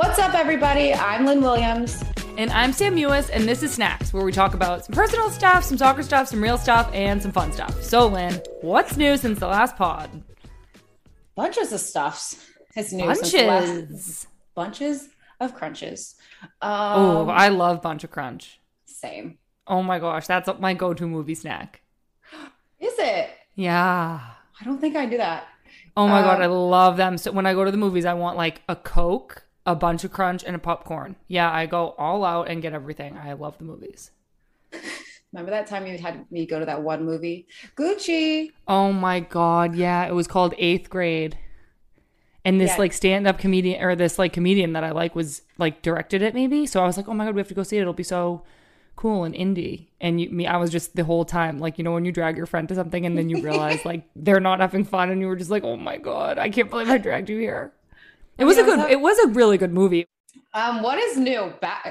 What's up, everybody? I'm Lynn Williams. And I'm Sam Mewis, and this is Snacks, where we talk about some personal stuff, some soccer stuff, some real stuff, and some fun stuff. So, Lynn, what's new since the last pod? Bunches of stuffs. It's new Bunches. since the last bunches of crunches. Um, oh, I love Bunch of Crunch. same. Oh my gosh, that's my go to movie snack. Is it? Yeah. I don't think I do that. Oh my god, Um, I love them. So when I go to the movies, I want like a Coke, a bunch of crunch, and a popcorn. Yeah, I go all out and get everything. I love the movies. Remember that time you had me go to that one movie, Gucci? Oh my god, yeah, it was called Eighth Grade. And this Yeah. like stand up comedian or this like comedian that I like was like directed it maybe. So I was like, oh my god, we have to go see it. It'll be so cool and indie. And you, me, I was just the whole time like you know when you drag your friend to something and then you realize like they're not having fun and you were just like, oh my god, I can't believe I dragged you here. It was a Yeah, was good. It was a really good movie. Um, what is new? Back,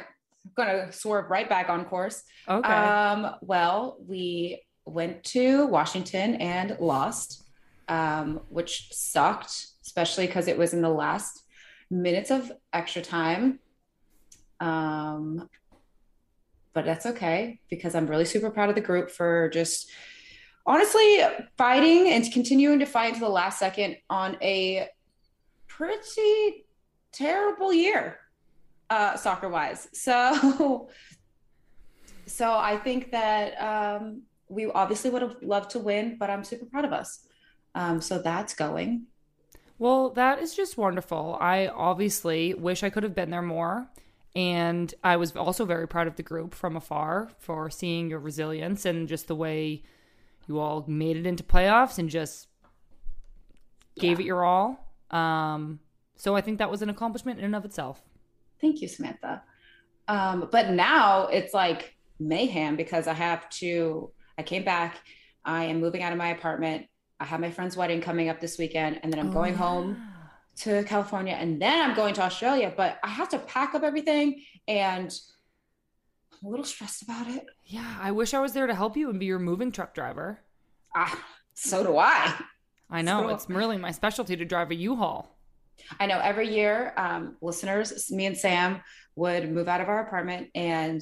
I'm gonna swerve right back on course. Okay. Um, well, we went to Washington and lost, um, which sucked, especially because it was in the last minutes of extra time. Um, but that's okay because I'm really super proud of the group for just honestly fighting and continuing to fight to the last second on a pretty terrible year uh, soccer wise. So, so I think that um, we obviously would have loved to win, but I'm super proud of us. Um, so that's going. Well, that is just wonderful. I obviously wish I could have been there more. And I was also very proud of the group from afar for seeing your resilience and just the way you all made it into playoffs and just gave Yeah. it your all. Um, so I think that was an accomplishment in and of itself. Thank you, Samantha. Um, but now it's like mayhem because I have to, I came back, I am moving out of my apartment. I have my friend's wedding coming up this weekend, and then I'm going home to California and then I'm going to Australia, but I have to pack up everything and I'm a little stressed about it. Yeah, I wish I was there to help you and be your moving truck driver. Ah, so do I. I know So- it's really my specialty to drive a U-Haul. I know every year, um, listeners, me and Sam would move out of our apartment and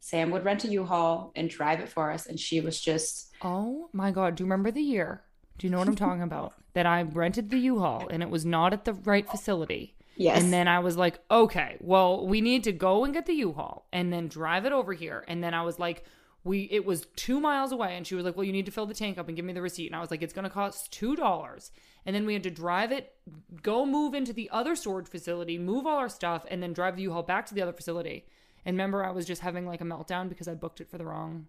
Sam would rent a U-Haul and drive it for us. And she was just, Oh my God. Do you remember the year? Do you know what I'm talking about? That I rented the U Haul and it was not at the right facility. yes. And then I was like, okay, well, we need to go and get the U Haul and then drive it over here. And then I was like, we it was two miles away and she was like well you need to fill the tank up and give me the receipt. And i was like it's going to cost two dollars. And then we had to drive it go move into the other storage facility move all our stuff and then drive the u-haul back to the other facility. And remember i was just having like a meltdown because i booked it for the wrong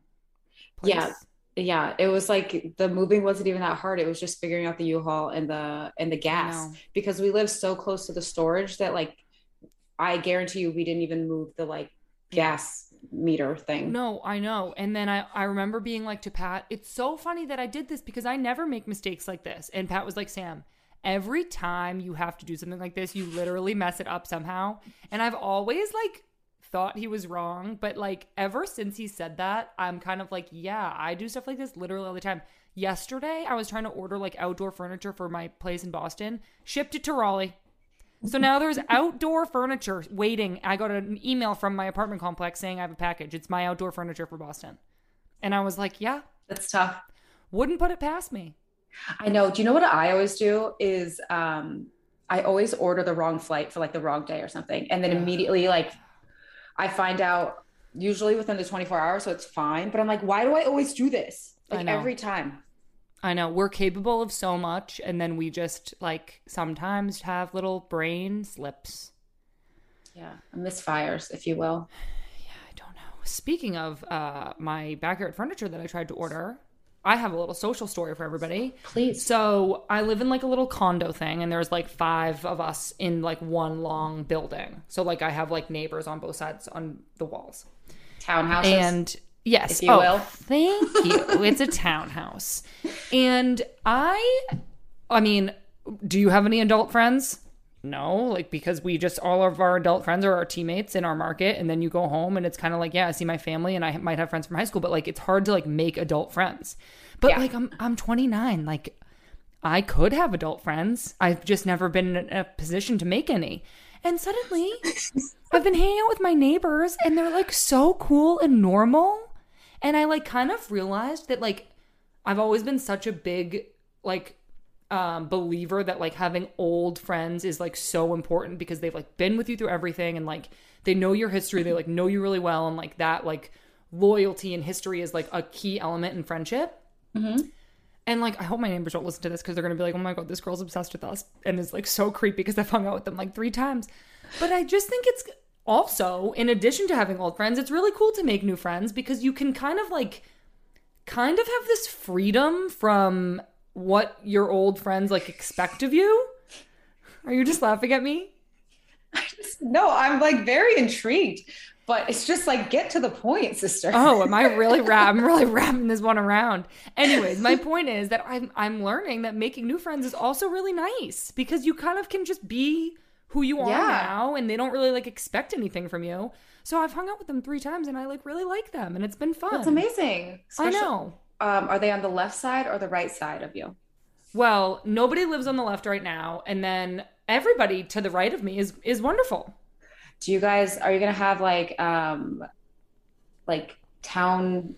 place. Yeah. yeah, it was like the moving wasn't even that hard. It was just figuring out the U-Haul and the and the gas. Because we live so close to the storage that like I guarantee you we didn't even move the like gas meter thing. No, I know. And then I, I remember being like to Pat, it's so funny that I did this because I never make mistakes like this. And Pat was like, Sam, every time you have to do something like this, you literally mess it up somehow. And I've always like thought he was wrong. But like ever since he said that, I'm kind of like, yeah, I do stuff like this literally all the time. Yesterday, I was trying to order like outdoor furniture for my place in Boston, shipped it to Raleigh. So now there's outdoor furniture waiting. I got an email from my apartment complex saying I have a package. It's my outdoor furniture for Boston. And I was like, yeah, That's tough. wouldn't put it past me. I know. Do you know what I always do is um I always order the wrong flight for like the wrong day or something. And then Ugh. immediately like I find out usually within the 24 hours, so it's fine. But I'm like, why do I always do this? Like every time. I know we're capable of so much, and then we just like sometimes have little brain slips. Yeah. Misfires, if you will. Yeah, I don't know. Speaking of uh, my backyard furniture that I tried to order, I have a little social story for everybody. Please. So I live in like a little condo thing, and there's like five of us in like one long building. So like I have like neighbors on both sides on the walls. Townhouses. And yes, oh, will. thank you. it's a townhouse, and I, I mean, do you have any adult friends? No, like because we just all of our adult friends are our teammates in our market, and then you go home and it's kind of like, yeah, I see my family, and I might have friends from high school, but like it's hard to like make adult friends. But Yeah. like I'm I'm 29, like I could have adult friends. I've just never been in a position to make any. And suddenly, I've been hanging out with my neighbors and they're like so cool and normal. And I like kind of realized that like I've always been such a big like um believer that like having old friends is like so important because they've like been with you through everything and like they know your history, they like know you really well and like that like loyalty and history is like a key element in friendship. Mhm. And like, I hope my neighbors don't listen to this because they're gonna be like, "Oh my god, this girl's obsessed with us," and it's like so creepy because I've hung out with them like three times. But I just think it's also, in addition to having old friends, it's really cool to make new friends because you can kind of like, kind of have this freedom from what your old friends like expect of you. Are you just laughing at me? I just No, I'm like very intrigued, but it's just like get to the point, sister. Oh, am I really wrap? I'm really wrapping this one around. Anyways, my point is that I'm I'm learning that making new friends is also really nice because you kind of can just be who you are Yeah. now, and they don't really like expect anything from you. So I've hung out with them three times, and I like really like them, and it's been fun. That's amazing. I know. Um, are they on the left side or the right side of you? Well, nobody lives on the left right now, and then everybody to the right of me is is wonderful. Do you guys are you gonna have like um like town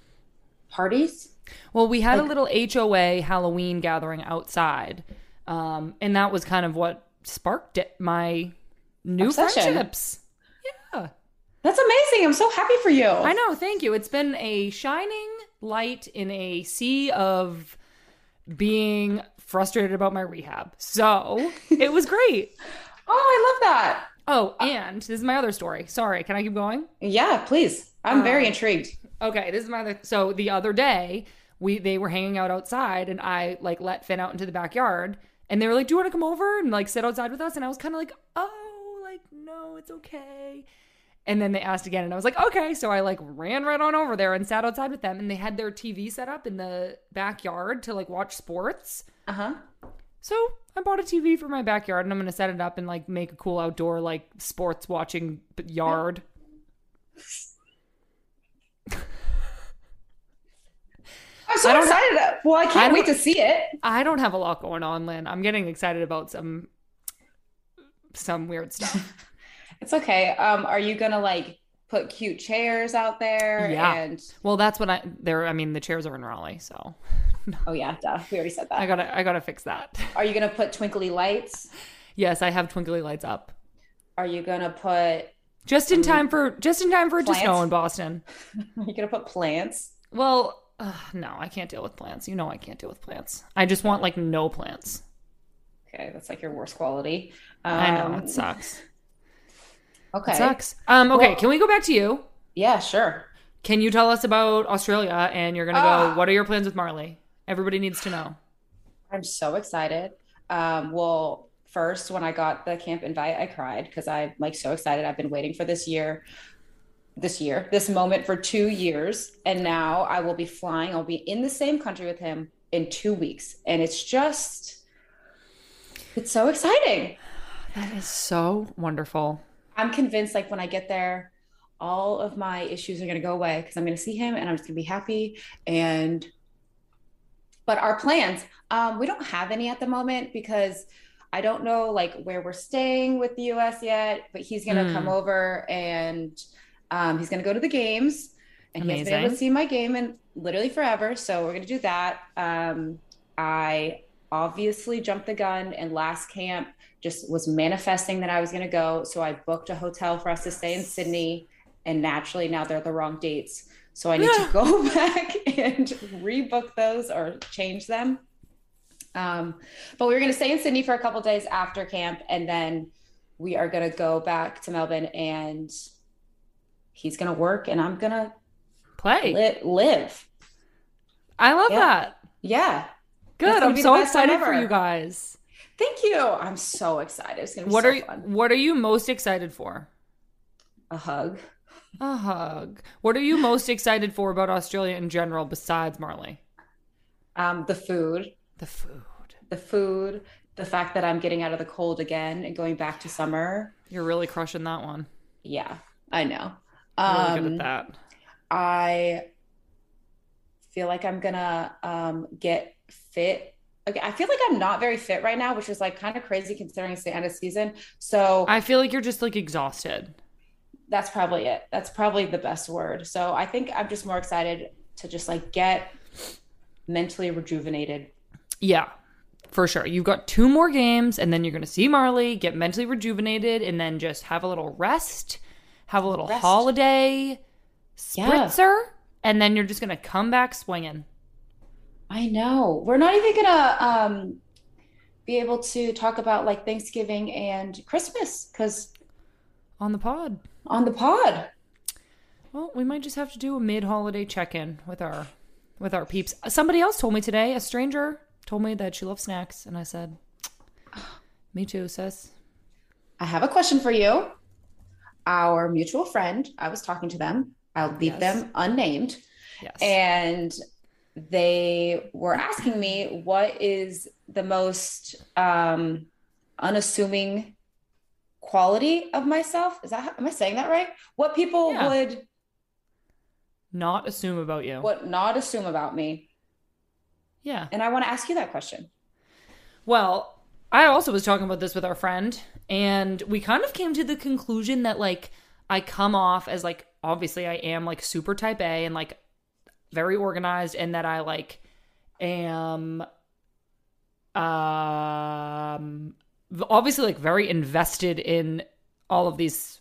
parties? Well, we had a little HOA Halloween gathering outside, um, and that was kind of what sparked it, my new Obsession. friendships. Yeah, That's amazing. I'm so happy for you. I know. Thank you. It's been a shining light in a sea of being frustrated about my rehab. So it was great. Oh, I love that. Oh, and this is my other story. Sorry, can I keep going? Yeah, please. I'm very Um, intrigued. Okay, this is my other. So the other day, we they were hanging out outside, and I like let Finn out into the backyard, and they were like, "Do you want to come over and like sit outside with us?" And I was kind of like, "Oh, like no, it's okay." And then they asked again, and I was like, "Okay." So I like ran right on over there and sat outside with them, and they had their TV set up in the backyard to like watch sports. Uh-huh. So I bought a TV for my backyard, and I'm gonna set it up and like make a cool outdoor like sports watching yard. I'm so I don't excited. well, I I can't wait to see it. I don't have a lot going on, Lynn. I'm getting excited about some some weird stuff. It's okay. Um, are you gonna like put cute chairs out there? Yeah. And well, that's what I there. I mean, the chairs are in Raleigh, so oh yeah, duh. We already said that. I gotta I gotta fix that. Are you gonna put twinkly lights? Yes, I have twinkly lights up Are you gonna put? just in time for just in time for it to snow in Boston. Are you gonna put plants? Well, uh, no, I can't deal with plants. You know, I can't deal with plants. I just want like no plants. Okay, that's like your worst quality. Um, I know it sucks. Okay. It sucks. Um, okay, Well- can we go back to you? Yeah, sure. Can you tell us about Australia? And you're gonna Ah. go. What are your plans with Marley? Everybody needs to know. I'm so excited. Um, well, first, when I got the camp invite, I cried because I'm like so excited. I've been waiting for this year, this year, this moment for two years. And now I will be flying. I'll be in the same country with him in two weeks. And it's just, it's so exciting. That is so wonderful. I'm convinced like when I get there, all of my issues are going to go away because I'm going to see him and I'm just going to be happy. And, but our plans, um, we don't have any at the moment because I don't know like where we're staying with the US yet, but he's going to Hmm. come over and um, he's going to go to the games and he hasn't been able to see my game in literally forever. So we're going to do that. Um, I obviously jumped the gun and last camp just was manifesting that I was going to go. So I booked a hotel for us to stay in Sydney. And naturally, now they're the wrong dates. So I need to go back and rebook those or change them. Um, but we were going to stay in Sydney for a couple days after camp. And then we are going to go back to Melbourne and he's going to work and I'm going to Play. li- live. I love Yeah. that. Yeah. Good. I'm so excited for you guys. Thank you. I'm so excited. It's going to be What so are you, what are you most excited for? A hug. A hug. What are you most excited for about Australia in general besides Marley? Um, the food. The food. the food, the fact that I'm getting out of the cold again and going back to summer. You're really crushing that one. Yeah, I know. Really good Um, at that. I feel like I'm gonna um, get fit okay, I feel like I'm not very fit right now, which is like kind of crazy considering it's the end of season. So I feel like you're just like exhausted. that's probably it. That's probably the best word. So I think I'm just more excited to just like get mentally rejuvenated. Yeah, for sure. You've got two more games, and then you're going to see Marley, get mentally rejuvenated, and then just have a little rest, have a little Rest. holiday Yeah. spritzer, and then you're just to come back swinging. I know. We're not even gonna um be able to talk about like Thanksgiving and Christmas because On the pod. on the pod. Well, we might just have to do a mid-holiday check-in with our with our peeps. Somebody else told me today, a stranger told me that she loves snacks, and I said, "Me too, sis." I have a question for you. Our mutual friend, I was talking to them. I'll leave Yes. them unnamed. Yes. And they were asking me what is the most um, unassuming quality of myself. Is that am I saying that right? What people Yeah. would Not assume about you. what not assume about me. Yeah. And I want to ask you that question. Well, I also was talking about this with our friend, and we kind of came to the conclusion that like I come off as like obviously I am like super type A and like very organized, and that I like am um obviously like very invested in all of these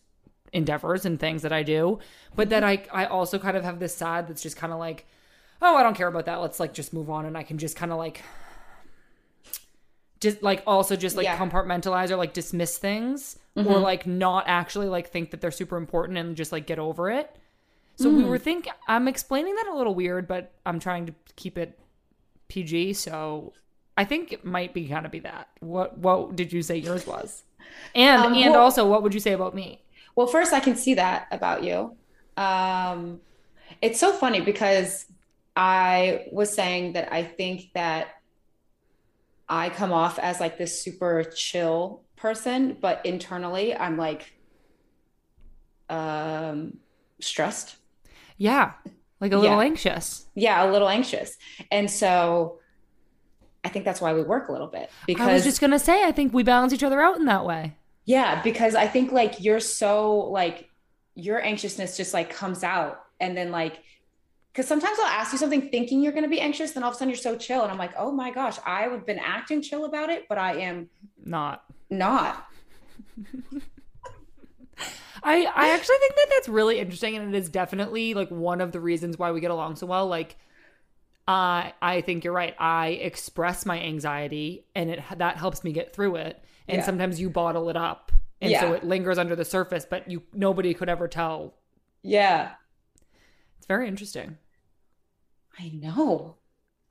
endeavors and things that I do, but that I I also kind of have this side that's just kind of like, oh, I don't care about that. Let's like just move on, and I can just kind of like just like also just like Yeah. compartmentalize or like dismiss things or Mhm. like not actually like think that they're super important and just like get over it. So we were think I'm explaining that a little weird, but I'm trying to keep it PG. So I think it might be kind of be that. What what did you say yours was? And Um, and well- also what would you say about me? Well, first, I can see that about you. Um, it's so funny because I was saying that I think that I come off as like this super chill person, but internally I'm like um, stressed. Yeah. Like a little Yeah. anxious. Yeah, a little anxious. And so I think that's why we work a little bit because I was just gonna say I think we balance each other out in that way. Yeah, because I think like you're so like your anxiousness just like comes out and then like because sometimes I'll ask you something thinking you're going to be anxious, then all of a sudden you're so chill, and I'm like, oh my gosh, I've been acting chill about it, but I am Not. not. I I actually think that that's really interesting, and it is definitely like one of the reasons why we get along so well. Like, I I think you're right. I express my anxiety, and it that helps me get through it. And Yeah. sometimes you bottle it up, and so it lingers under the surface, but you nobody could ever tell. Yeah, It's very interesting. I know.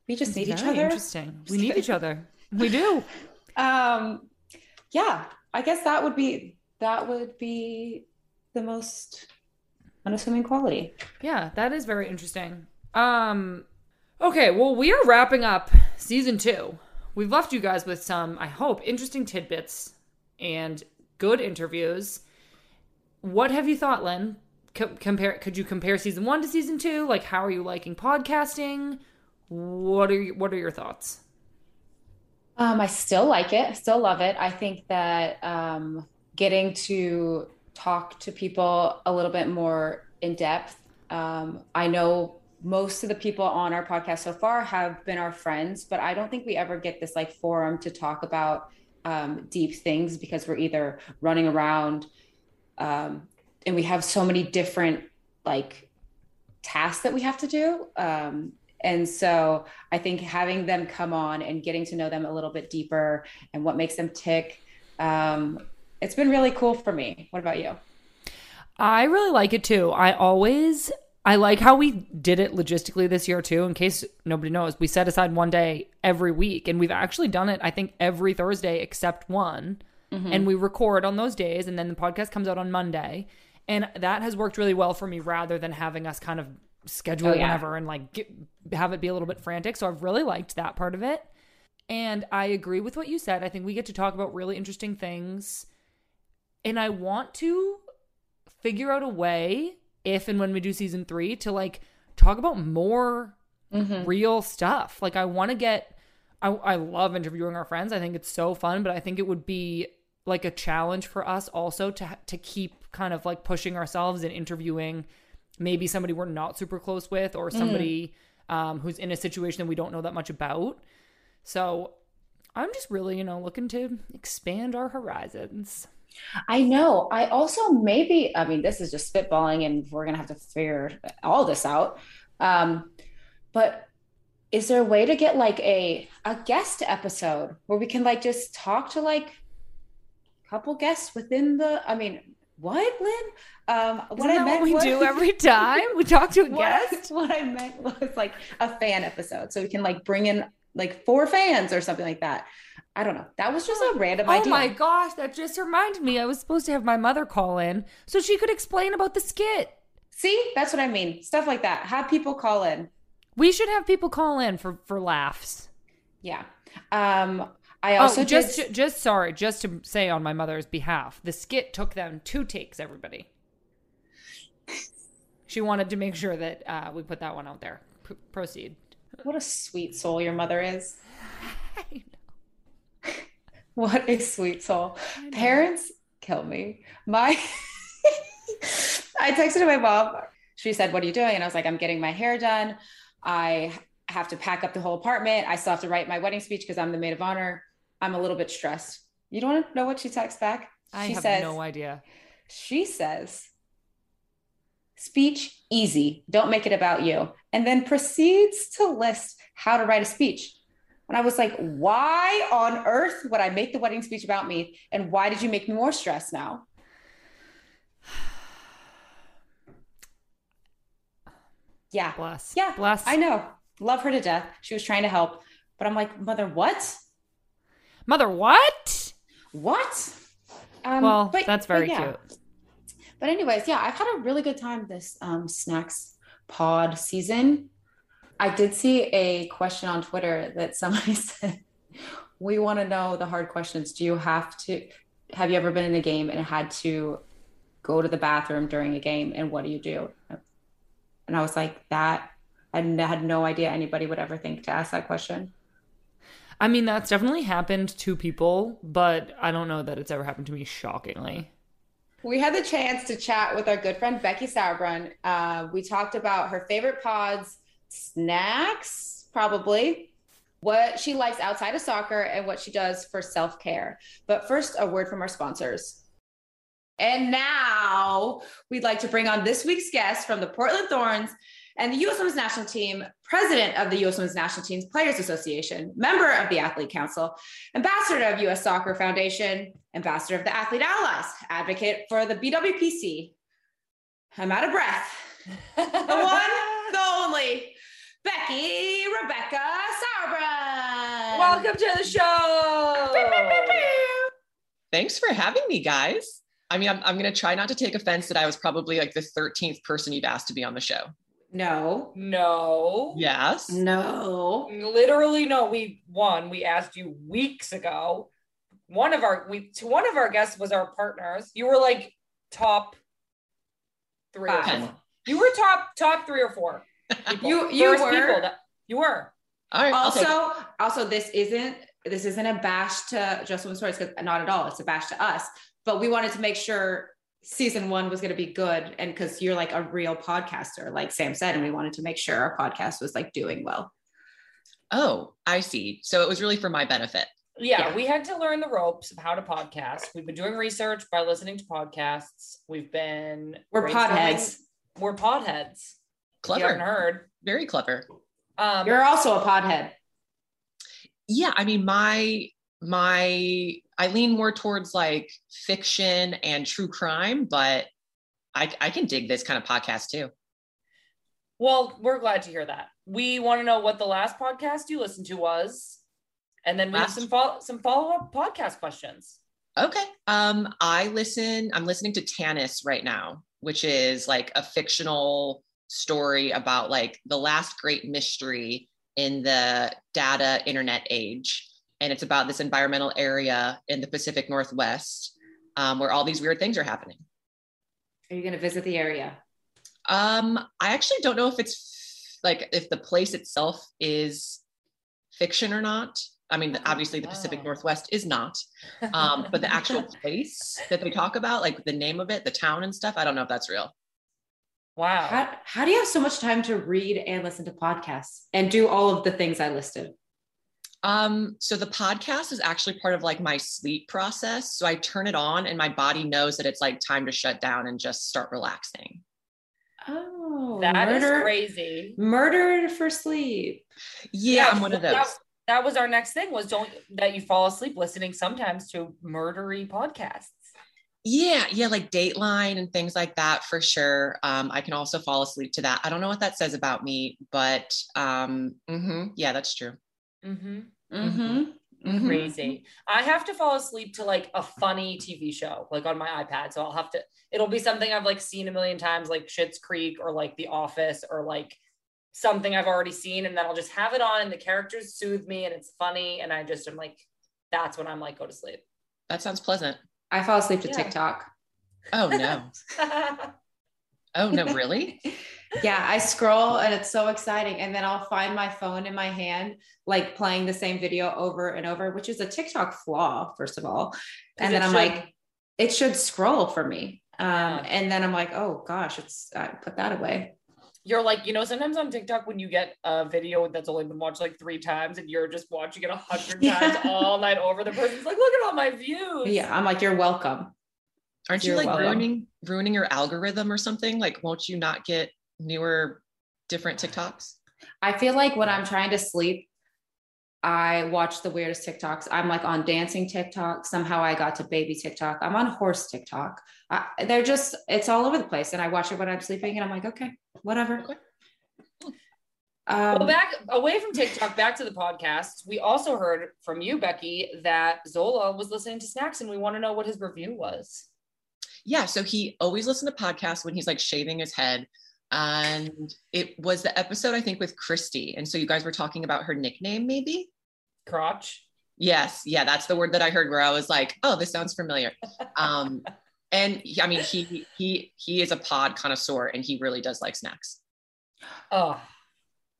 We just It's need each other. Interesting. We need kidding. each other. We do. Um, yeah, I guess that would be that would be the most unassuming quality. Yeah, that is very interesting. Um okay, well we are wrapping up season 2. We've left you guys with some I hope interesting tidbits and good interviews. What have you thought, Lynn? Co- compare could you compare season 1 to season 2? Like how are you liking podcasting? What are your, what are your thoughts? Um, I still like it. I still love it. I think that um, getting to talk to people a little bit more in depth. Um, I know most of the people on our podcast so far have been our friends, but I don't think we ever get this like forum to talk about um, deep things because we're either running around um, and we have so many different like tasks that we have to do. Um, and so I think having them come on and getting to know them a little bit deeper and what makes them tick, um, it's been really cool for me. What about you? I really like it too. I always I like how we did it logistically this year too. In case nobody knows, we set aside one day every week, and we've actually done it. I think every Thursday except one, and we record on those days, and then the podcast comes out on Monday, and that has worked really well for me rather than having us kind of schedule Oh, yeah. whenever and like get, have it be a little bit frantic. So I've really liked that part of it. And I agree with what you said. I think we get to talk about really interesting things. And I want to figure out a way, if and when we do season three, to like talk about more Mm-hmm. real stuff. Like, I want to get I, I love interviewing our friends. I think it's so fun, but I think it would be like a challenge for us also to to keep kind of like pushing ourselves and interviewing maybe somebody we're not super close with or somebody mm. um, who's in a situation that we don't know that much about. So I'm just really, you know, looking to expand our horizons. I know. I also maybe, I mean, this is just spitballing and we're going to have to figure all this out. Um, but is there a way to get like a a guest episode where we can like just talk to like a couple guests within the I mean, what, Lynn? Um, what I meant what we was, do every time we talk to a guest. What I meant was like a fan episode, so we can like bring in like four fans or something like that. I don't know. That was just a random oh idea. Oh my gosh, that just reminded me. I was supposed to have my mother call in so she could explain about the skit. See, that's what I mean. Stuff like that. Have people call in. We should have people call in for for laughs. Yeah. Um I oh, also oh, just did... just sorry, just to say on my mother's behalf, the skit took them two takes. Everybody. she wanted to make sure that uh, we put that one out there. P- proceed. What a sweet soul your mother is. What a sweet soul. Parents kill me. My I texted my mom. She said, What are you doing? And I was like, I'm getting my hair done. I have to pack up the whole apartment. I still have to write my wedding speech because I'm the maid of honor. I'm a little bit stressed. You don't want to know what she texts back? I she have says, no idea. She says, Speech easy. Don't make it about you. And then proceeds to list how to write a speech. And I was like, why on earth would I make the wedding speech about me? And why did you make me more stressed now? Yeah. Bless. Yeah. Bless. I know. Love her to death. She was trying to help. But I'm like, mother, what? Mother, what? What? Um, well, but, that's very but yeah. cute. But anyways, yeah, I've had a really good time this um, snacks pod season. I did see a question on Twitter that somebody said, "We want to know the hard questions. Do you have to? Have you ever been in a game and had to go to the bathroom during a game? And what do you do?" And I was like, "That I had no idea anybody would ever think to ask that question." I mean, that's definitely happened to people, but I don't know that it's ever happened to me. Shockingly. We had the chance to chat with our good friend Becky Sauerbrunn. Uh, we talked about her favorite pods snacks, probably, what she likes outside of soccer, and what she does for self care. But first, a word from our sponsors. And now we'd like to bring on this week's guest from the Portland Thorns and the U.S. Women's National Team, president of the U.S. Women's National Team's Players Association, member of the Athlete Council, ambassador of U.S. Soccer Foundation, ambassador of the Athlete Allies, advocate for the BWPC. I'm out of breath. the one, the only, Becky Rebecca Sauerbrunn. Welcome to the show. Thanks for having me, guys. I mean, I'm, I'm going to try not to take offense that I was probably like the 13th person you've asked to be on the show. No. No. Yes. No. Literally, no. We won. We asked you weeks ago. One of our we to one of our guests was our partners. You were like top three. Five. You were top top three or four. People. You you First were. That, you were. All right. Also, also this isn't this isn't a bash to Just Women's Sports because not at all. It's a bash to us. But we wanted to make sure season one was going to be good, and because you're like a real podcaster, like Sam said, and we wanted to make sure our podcast was like doing well. Oh, I see. So it was really for my benefit. Yeah, yeah, we had to learn the ropes of how to podcast. We've been doing research by listening to podcasts. We've been we're podheads. We're podheads. Clever. You heard. Very clever. Um, You're also a podhead. Yeah, I mean, my my I lean more towards like fiction and true crime, but I I can dig this kind of podcast too. Well, we're glad to hear that. We want to know what the last podcast you listened to was, and then we last... have some follow some follow up podcast questions. Okay. Um, I listen. I'm listening to Tanis right now, which is like a fictional story about like the last great mystery in the data internet age. And it's about this environmental area in the Pacific Northwest um, where all these weird things are happening. Are you going to visit the area? Um, I actually don't know if it's like if the place itself is fiction or not. I mean, obviously the Pacific wow. Northwest is not, um, but the actual place that they talk about, like the name of it, the town and stuff, I don't know if that's real. Wow. How, how do you have so much time to read and listen to podcasts and do all of the things I listed? Um, so the podcast is actually part of like my sleep process. So I turn it on and my body knows that it's like time to shut down and just start relaxing. Oh, that murder, is crazy. Murder for sleep. Yeah, yeah I'm one of those. That, that was our next thing was don't that you fall asleep listening sometimes to murdery podcasts. Yeah, yeah, like Dateline and things like that for sure. Um, I can also fall asleep to that. I don't know what that says about me, but um, mm-hmm, yeah, that's true. Mm-hmm. Mm-hmm. Mm-hmm. Crazy. I have to fall asleep to like a funny TV show, like on my iPad. So I'll have to, it'll be something I've like seen a million times, like Schitt's Creek or like The Office or like something I've already seen. And then I'll just have it on and the characters soothe me and it's funny. And I just am like, that's when I'm like, go to sleep. That sounds pleasant. I fall asleep to yeah. TikTok. Oh no. oh no, really? yeah, I scroll and it's so exciting. And then I'll find my phone in my hand, like playing the same video over and over, which is a TikTok flaw, first of all. And then I'm should. like, it should scroll for me. Um, and then I'm like, oh gosh, it's I put that away. You're like, you know, sometimes on TikTok when you get a video that's only been watched like three times and you're just watching it a hundred yeah. times all night over, the person's like, look at all my views. Yeah, I'm like, you're welcome. Aren't you're you like welcome. ruining ruining your algorithm or something? Like, won't you not get newer, different TikToks? I feel like when I'm trying to sleep, I watch the weirdest TikToks. I'm like on dancing TikTok. Somehow I got to baby TikTok. I'm on horse TikTok. I, they're just, it's all over the place. And I watch it when I'm sleeping and I'm like, okay, whatever. Okay. Um, well, back away from TikTok, back to the podcast. We also heard from you, Becky, that Zola was listening to Snacks and we want to know what his review was. Yeah. So he always listened to podcasts when he's like shaving his head and it was the episode I think with Kristie. And so you guys were talking about her nickname, maybe crotch. Yes, yeah, that's the word that I heard where I was like, oh, this sounds familiar. Um, and I mean, he he he is a pod connoisseur, and he really does like snacks. Oh,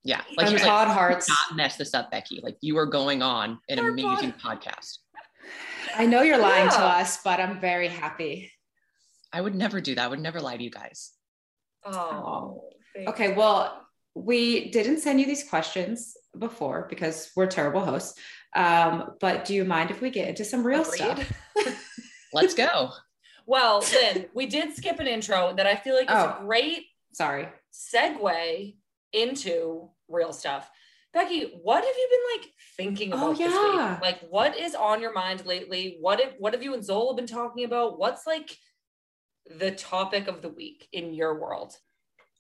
yeah, like he was pod like, hearts. Not mess this up, Becky. Like you are going on an Our amazing pod. podcast. I know you're lying yeah. to us, but I'm very happy. I would never do that. I would never lie to you guys. Oh. Okay. Well, we didn't send you these questions before because we're terrible hosts. Um, but do you mind if we get into some real Agreed. stuff? Let's go. Well, Lynn, we did skip an intro that I feel like is oh, a great sorry segue into real stuff. Becky, what have you been like thinking about oh, yeah. this week? Like, what is on your mind lately? What have what have you and Zola been talking about? What's like the topic of the week in your world?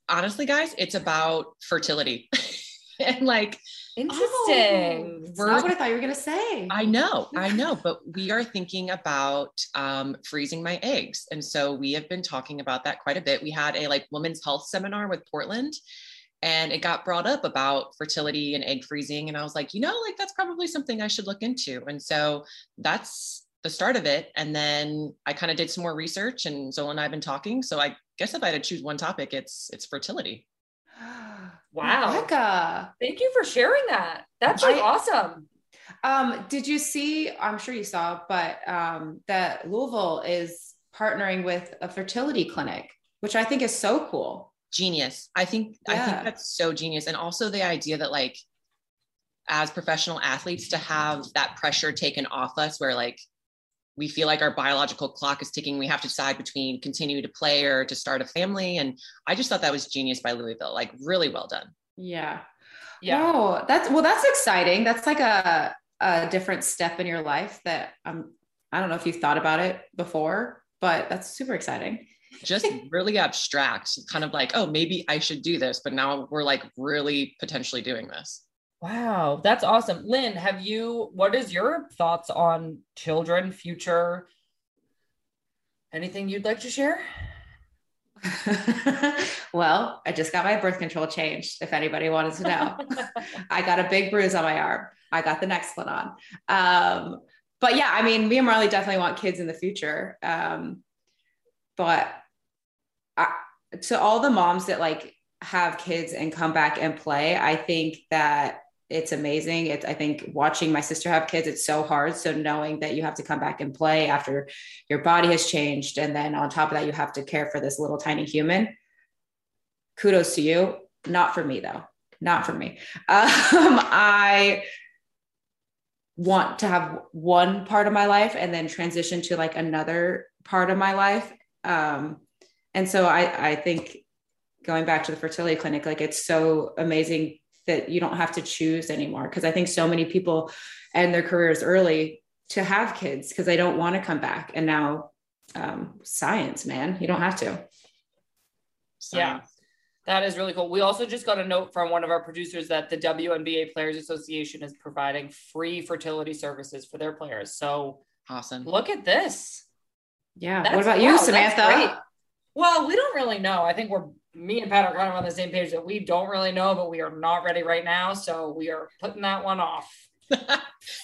Honestly, guys, it's about fertility. and like interesting. Oh, not what I thought you were gonna say. I know, I know, but we are thinking about um, freezing my eggs, and so we have been talking about that quite a bit. We had a like women's health seminar with Portland, and it got brought up about fertility and egg freezing, and I was like, you know, like that's probably something I should look into, and so that's the start of it. And then I kind of did some more research and Zola and I have been talking. So I guess if I had to choose one topic, it's it's fertility. wow. Rebecca. Thank you for sharing that. That's I, awesome. Um, did you see, I'm sure you saw, but um, that Louisville is partnering with a fertility clinic, which I think is so cool. Genius. I think yeah. I think that's so genius. And also the idea that like as professional athletes to have that pressure taken off us where like we feel like our biological clock is ticking. We have to decide between continue to play or to start a family. And I just thought that was genius by Louisville. Like really well done. Yeah. Yeah. Oh, that's well, that's exciting. That's like a, a different step in your life that um I don't know if you've thought about it before, but that's super exciting. just really abstract, kind of like, oh, maybe I should do this, but now we're like really potentially doing this. Wow, that's awesome. Lynn, have you, what is your thoughts on children, future? Anything you'd like to share? well, I just got my birth control changed, if anybody wanted to know. I got a big bruise on my arm. I got the next one on. Um, but yeah, I mean, me and Marley definitely want kids in the future. Um, but I, to all the moms that like have kids and come back and play, I think that it's amazing. It's I think watching my sister have kids, it's so hard. So knowing that you have to come back and play after your body has changed, and then on top of that, you have to care for this little tiny human. Kudos to you. Not for me though. Not for me. Um, I want to have one part of my life and then transition to like another part of my life. Um, and so I, I think going back to the fertility clinic, like it's so amazing that you don't have to choose anymore. Cause I think so many people end their careers early to have kids because they don't want to come back. And now um, science, man, you don't have to. Science. Yeah. That is really cool. We also just got a note from one of our producers that the WNBA Players Association is providing free fertility services for their players. So awesome. Look at this. Yeah. That's, what about you, Samantha? Well, we don't really know. I think we're me and Pat are kind of on the same page that we don't really know, but we are not ready right now. So we are putting that one off.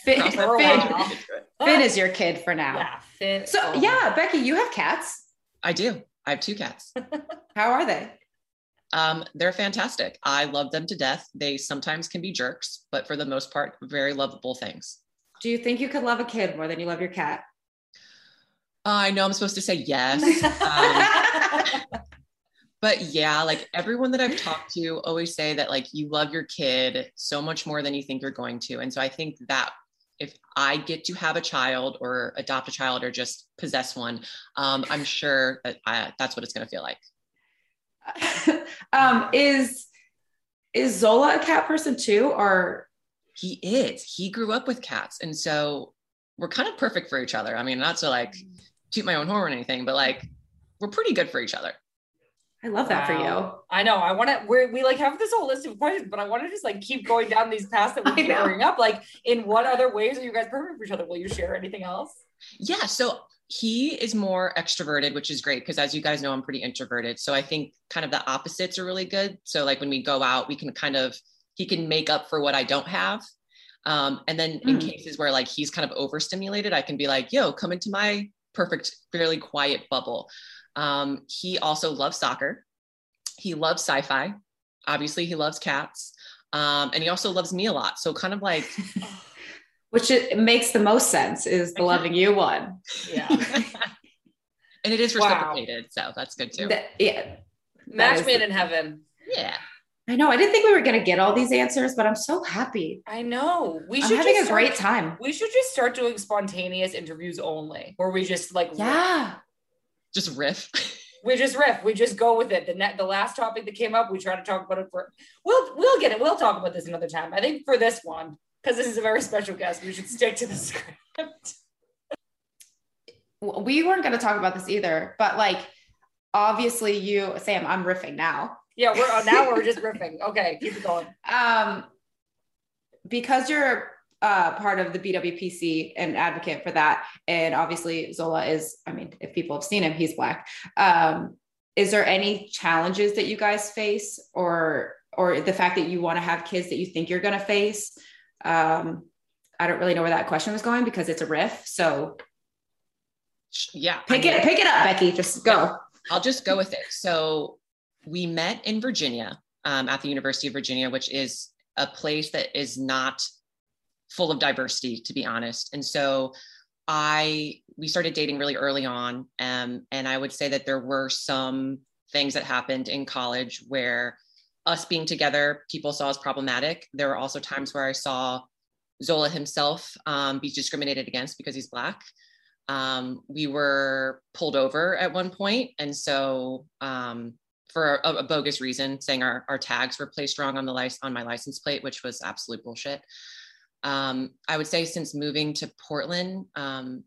Finn, Finn, Finn is your kid for now. Yeah, Finn. So oh. yeah, Becky, you have cats. I do. I have two cats. How are they? Um, they're fantastic. I love them to death. They sometimes can be jerks, but for the most part, very lovable things. Do you think you could love a kid more than you love your cat? Uh, I know I'm supposed to say yes. Um, but yeah, like everyone that I've talked to always say that like you love your kid so much more than you think you're going to. And so I think that if I get to have a child or adopt a child or just possess one, um, I'm sure that I, that's what it's going to feel like. um, is is Zola a cat person too, or he is? He grew up with cats, and so we're kind of perfect for each other. I mean, not to like toot my own horn or anything, but like we're pretty good for each other. I love that wow. for you. I know. I want to. We we like have this whole list of questions, but I want to just like keep going down these paths that we keep bringing up. Like, in what other ways are you guys perfect for each other? Will you share anything else? Yeah. So he is more extroverted, which is great because as you guys know, I'm pretty introverted. So I think kind of the opposites are really good. So like when we go out, we can kind of he can make up for what I don't have. Um, and then mm. in hmm. cases where like he's kind of overstimulated, I can be like, yo, come into my perfect, fairly quiet bubble. Um, he also loves soccer. He loves sci-fi. Obviously, he loves cats. Um, and he also loves me a lot. So kind of like which it makes the most sense is the loving you one. Yeah. and it is reciprocated. Wow. So that's good too. yeah. Match made in heaven. Yeah. I know. I didn't think we were going to get all these answers, but I'm so happy. I know. We should I'm having a start, great time. We should just start doing spontaneous interviews only, where we just like yeah, riff. Just riff. we just riff. We just go with it. The net, the last topic that came up, we try to talk about it for. We'll we'll get it. We'll talk about this another time. I think for this one, because this is a very special guest, we should stick to the script. we weren't going to talk about this either, but like, obviously, you, Sam, I'm riffing now. Yeah, we're uh, now we're just riffing. Okay, keep it going. Um, because you're uh, part of the BWPC and advocate for that, and obviously Zola is. I mean, if people have seen him, he's black. Um, is there any challenges that you guys face, or or the fact that you want to have kids that you think you're going to face? Um, I don't really know where that question was going because it's a riff. So yeah, pick I mean, it, pick it up, Becky. Just go. I'll just go with it. So we met in Virginia um, at the University of Virginia, which is a place that is not full of diversity, to be honest. And so I we started dating really early on, um, and I would say that there were some things that happened in college where us being together, people saw as problematic. There were also times where I saw Zola himself um, be discriminated against because he's Black. Um, we were pulled over at one point, and so um, for a, a, bogus reason, saying our, our tags were placed wrong on the on my license plate, which was absolute bullshit. Um, I would say since moving to Portland, um,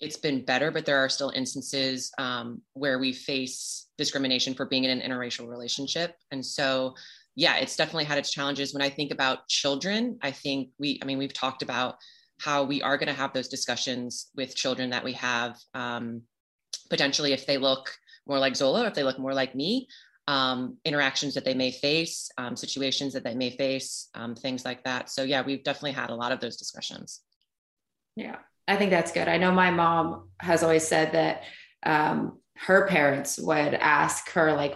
it's been better, but there are still instances um, where we face discrimination for being in an interracial relationship. And so, yeah, it's definitely had its challenges. When I think about children, I think we, I mean, we've talked about how we are going to have those discussions with children that we have um, potentially if they look more like Zola, or if they look more like me, um, interactions that they may face, um, situations that they may face, um, things like that. So, yeah, we've definitely had a lot of those discussions. Yeah. I think that's good. I know my mom has always said that um, her parents would ask her, like,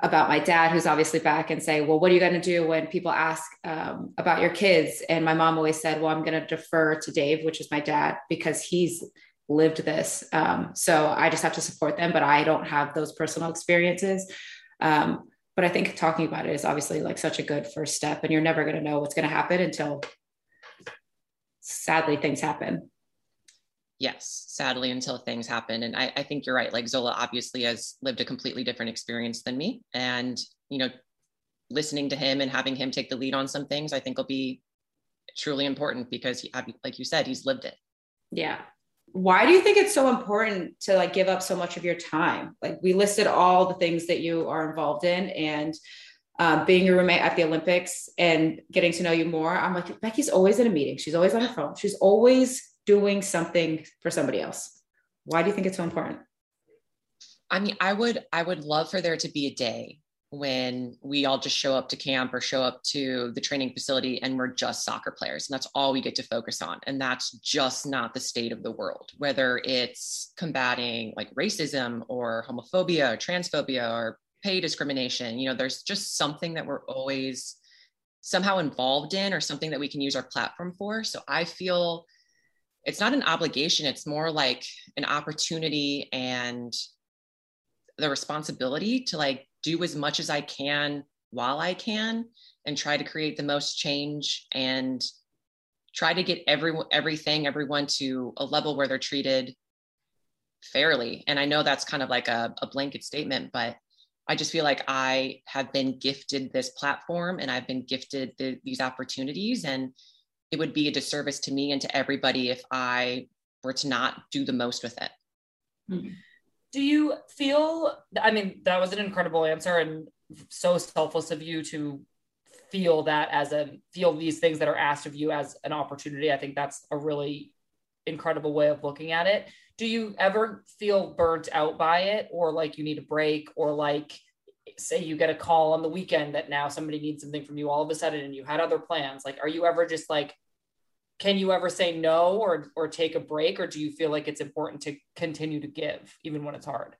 about my dad, who's obviously back, and say, Well, what are you going to do when people ask um, about your kids? And my mom always said, Well, I'm going to defer to Dave, which is my dad, because he's lived this. Um, so I just have to support them, but I don't have those personal experiences. Um, but I think talking about it is obviously like such a good first step, and you're never going to know what's going to happen until sadly things happen. Yes sadly until things happen. And I, I, think you're right. Like zola obviously has lived a completely different experience than me. And you know listening to him and having him take the lead on some things i think will be truly important because he, like you said he's lived it. Yeah why do you think it's so important to like give up so much of your time like we listed all the things that you are involved in and um, being your roommate at the olympics and getting to know you more i'm like becky's always in a meeting she's always on her phone she's always doing something for somebody else. Why do you think it's so important? I mean, I would I would love for there to be a day when we all just show up to camp or show up to the training facility and we're just soccer players and that's all we get to focus on. And that's just not the state of the world whether it's combating like racism or homophobia or transphobia or pay discrimination. You know there's just something that we're always somehow involved in or something that we can use our platform for. So i feel it's not an obligation. It's more like an opportunity and the responsibility to like do as much as i can while i can and try to create the most change and try to get everyone everything everyone to a level where they're treated fairly and i know that's kind of like a, a blanket statement but i just feel like i have been gifted this platform and i've been gifted the, these opportunities and it would be a disservice to me and to everybody if I were to not do the most with it. Hmm. Do you feel, I mean, that was an incredible answer and so selfless of you to feel that as a, feel these things that are asked of you as an opportunity. I think that's a really incredible way of looking at it. Do you ever feel burnt out by it or like you need a break or like say you get a call on the weekend that now somebody needs something from you all of a sudden and you had other plans like are you ever just like can you ever say no or or take a break or do you feel like it's important to continue to give even when it's hard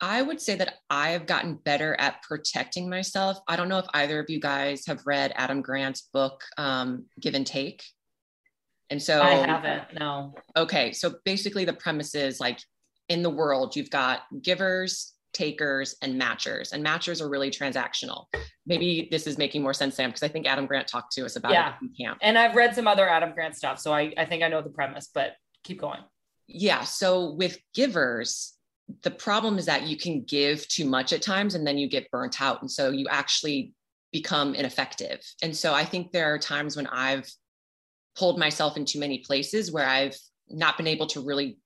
I would say that I have gotten better at protecting myself. I don't know if either of you guys have read Adam Grant's book, um, Give and Take. And so I haven't, no. Okay. So basically, the premise is like in the world, you've got givers, takers and matchers and matchers are really transactional. Maybe this is making more sense sam because i think adam grant talked to us about yeah. it in camp. And i've read some other adam grant stuff so I, I think i know the premise but keep going. Yeah so with givers the problem is that you can give too much at times and then you get burnt out and so you actually become ineffective. And so i think there are times when i've pulled myself in too many places where i've not been able to really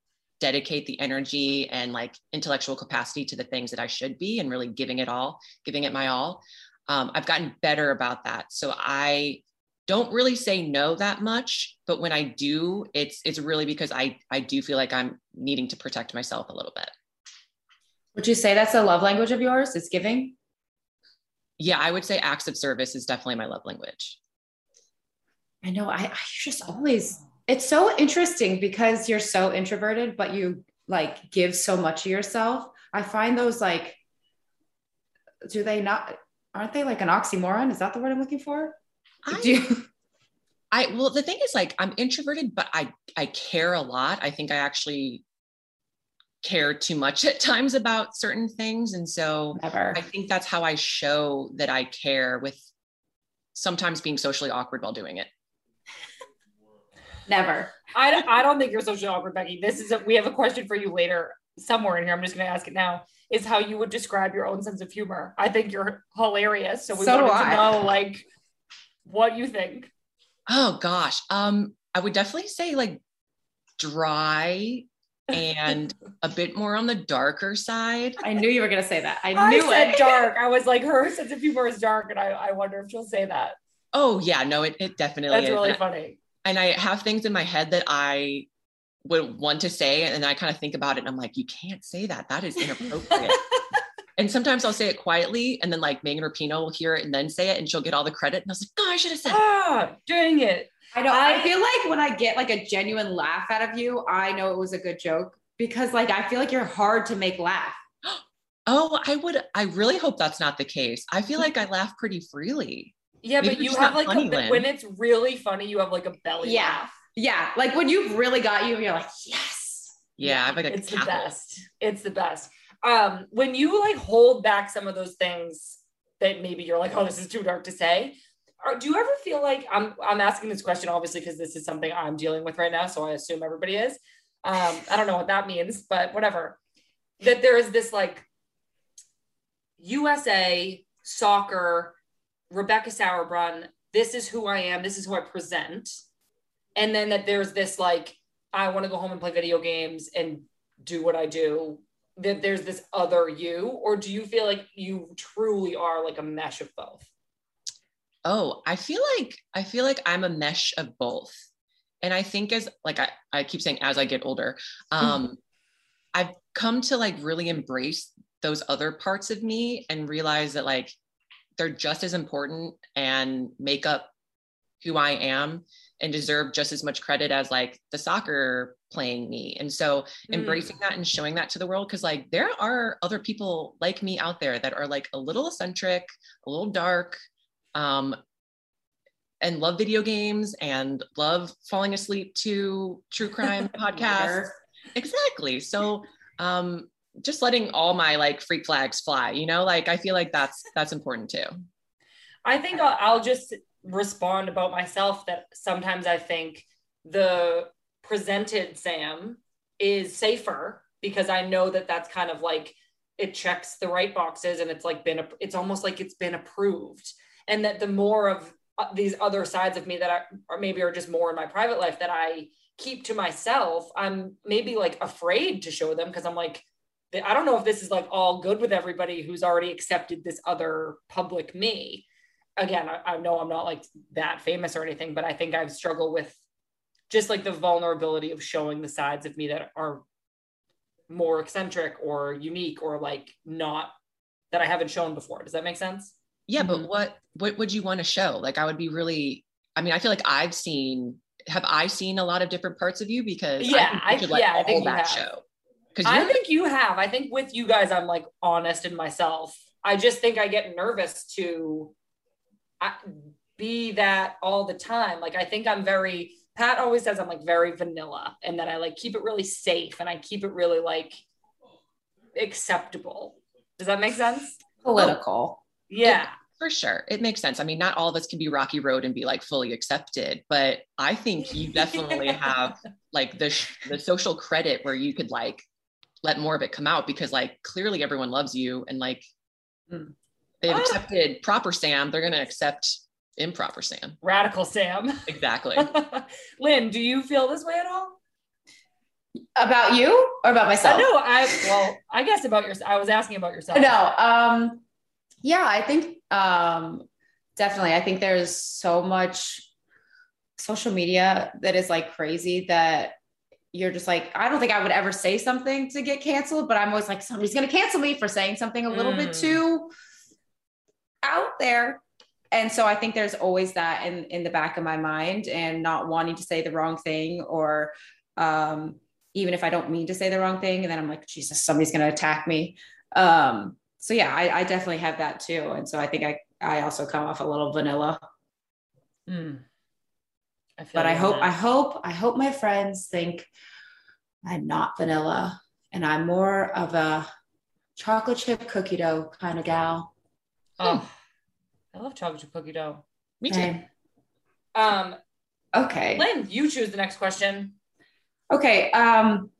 dedicate the energy and like intellectual capacity to the things that I should be and really giving it all, giving it my all. Um, I've gotten better about that. So I don't really say no that much, but when I do, it's it's really because I I do feel like I'm needing to protect myself a little bit. Would you say that's a love language of yours? It's giving? Yeah, I would say acts of service is definitely my love language. I know. I, I just always it's so interesting because you're so introverted, but you like give so much of yourself. I find those like, do they not, aren't they like an oxymoron? Is that the word I'm looking for? I, do you- I, well, the thing is like, I'm introverted, but I, I care a lot. I think I actually care too much at times about certain things. And so Never. I think that's how I show that I care with sometimes being socially awkward while doing it. Never. I, I don't think you're socially awkward, Becky. This is a, we have a question for you later somewhere in here. I'm just going to ask it now. Is how you would describe your own sense of humor. I think you're hilarious. So we so wanted to know like what you think. Oh gosh. Um, I would definitely say like dry and a bit more on the darker side. I knew you were gonna say that. I knew I it. dark. I was like, her sense of humor is dark, and I, I wonder if she'll say that. Oh yeah, no, it, it definitely That's is. really funny and I have things in my head that I would want to say, and I kind of think about it, and I'm like, you can't say that. That is inappropriate. and sometimes I'll say it quietly, and then like Megan Rapinoe will hear it and then say it, and she'll get all the credit. And I was like, oh, I should have said. Ah, dang it! I know. I, I feel like when I get like a genuine laugh out of you, I know it was a good joke because like I feel like you're hard to make laugh. Oh, I would. I really hope that's not the case. I feel like I laugh pretty freely. Yeah, Maybe but you have like a, when it's really funny, you have like a belly Yeah. laugh. Yeah, like when you've really got you, you're like, yes. Yeah, I have like a it's the best. It's the best. Um, when you like hold back some of those things that maybe you're like, oh, this is too dark to say. Or do you ever feel like I'm I'm asking this question obviously because this is something I'm dealing with right now, so I assume everybody is. Um, I don't know what that means, but whatever. That there is this like USA soccer, Rebecca Sauerbrunn, this is who I am, this is who I present. And then that there's this like, I want to go home and play video games and do what I do. That there's this other you, or do you feel like you truly are like a mesh of both? Oh, I feel like I feel like I'm a mesh of both. And I think as like I, I keep saying as I get older, um, I've come to like really embrace those other parts of me and realize that like they're just as important and make up who I am and deserve just as much credit as like the soccer playing me. And so Mm. embracing that and showing that to the world because like there are other people like me out there that are like a little eccentric, a little dark, um, and love video games and love falling asleep to true crime podcasts. Exactly. So um, just letting all my like freak flags fly, you know, like I feel like that's that's important too. I think I'll, I'll just respond about myself that sometimes I think the presented Sam is safer because I know that that's kind of like it checks the right boxes and it's like been it's almost like it's been approved and that the more of uh, these other sides of me that or maybe are just more in my private life that I keep to myself I'm maybe like afraid to show them because I'm like I don't know if this is like all good with everybody who's already accepted this other public me again, I, I know I'm not like that famous or anything, but I think I've struggled with just like the vulnerability of showing the sides of me that are more eccentric or unique or like not that I haven't shown before. Does that make sense? Yeah, but mm-hmm. what what would you want to show? Like I would be really I mean, I feel like I've seen have I seen a lot of different parts of you because Yeah, think you I- should let yeah, I think you that have. show. I think you have. I think with you guys, I'm like honest in myself. I just think I get nervous to I, be that all the time. Like I think I'm very. Pat always says I'm like very vanilla, and that I like keep it really safe, and I keep it really like acceptable. Does that make sense? Political. Yeah. For sure. It makes sense. I mean, not all of us can be Rocky Road and be like fully accepted, but I think you definitely have like the sh- the social credit where you could like let more of it come out because like clearly everyone loves you and like Mm. they've Ah. accepted proper Sam, they're going to accept improper Sam. Radical Sam. Exactly. Lynn, do you feel this way at all? About you or about Uh, myself? no, I well, I guess about your. I was asking about yourself. No. Um, yeah, I think um, definitely. I think there's so much social media that is like crazy that you're just like, I don't think I would ever say something to get canceled, but I'm always like, somebody's going to cancel me for saying something a little bit Mm. too out there. And so I think there's always that in in the back of my mind and not wanting to say the wrong thing or um even if I don't mean to say the wrong thing and then I'm like Jesus somebody's going to attack me. Um so yeah, I, I definitely have that too. And so I think I I also come off a little vanilla. Mm. I But I hope that. I hope I hope my friends think I'm not vanilla and I'm more of a chocolate chip cookie dough kind of gal. Oh, I love chocolate chip cookie dough. Me too. Okay. Um, Okay. Lynn, you choose the next question. Okay. Um,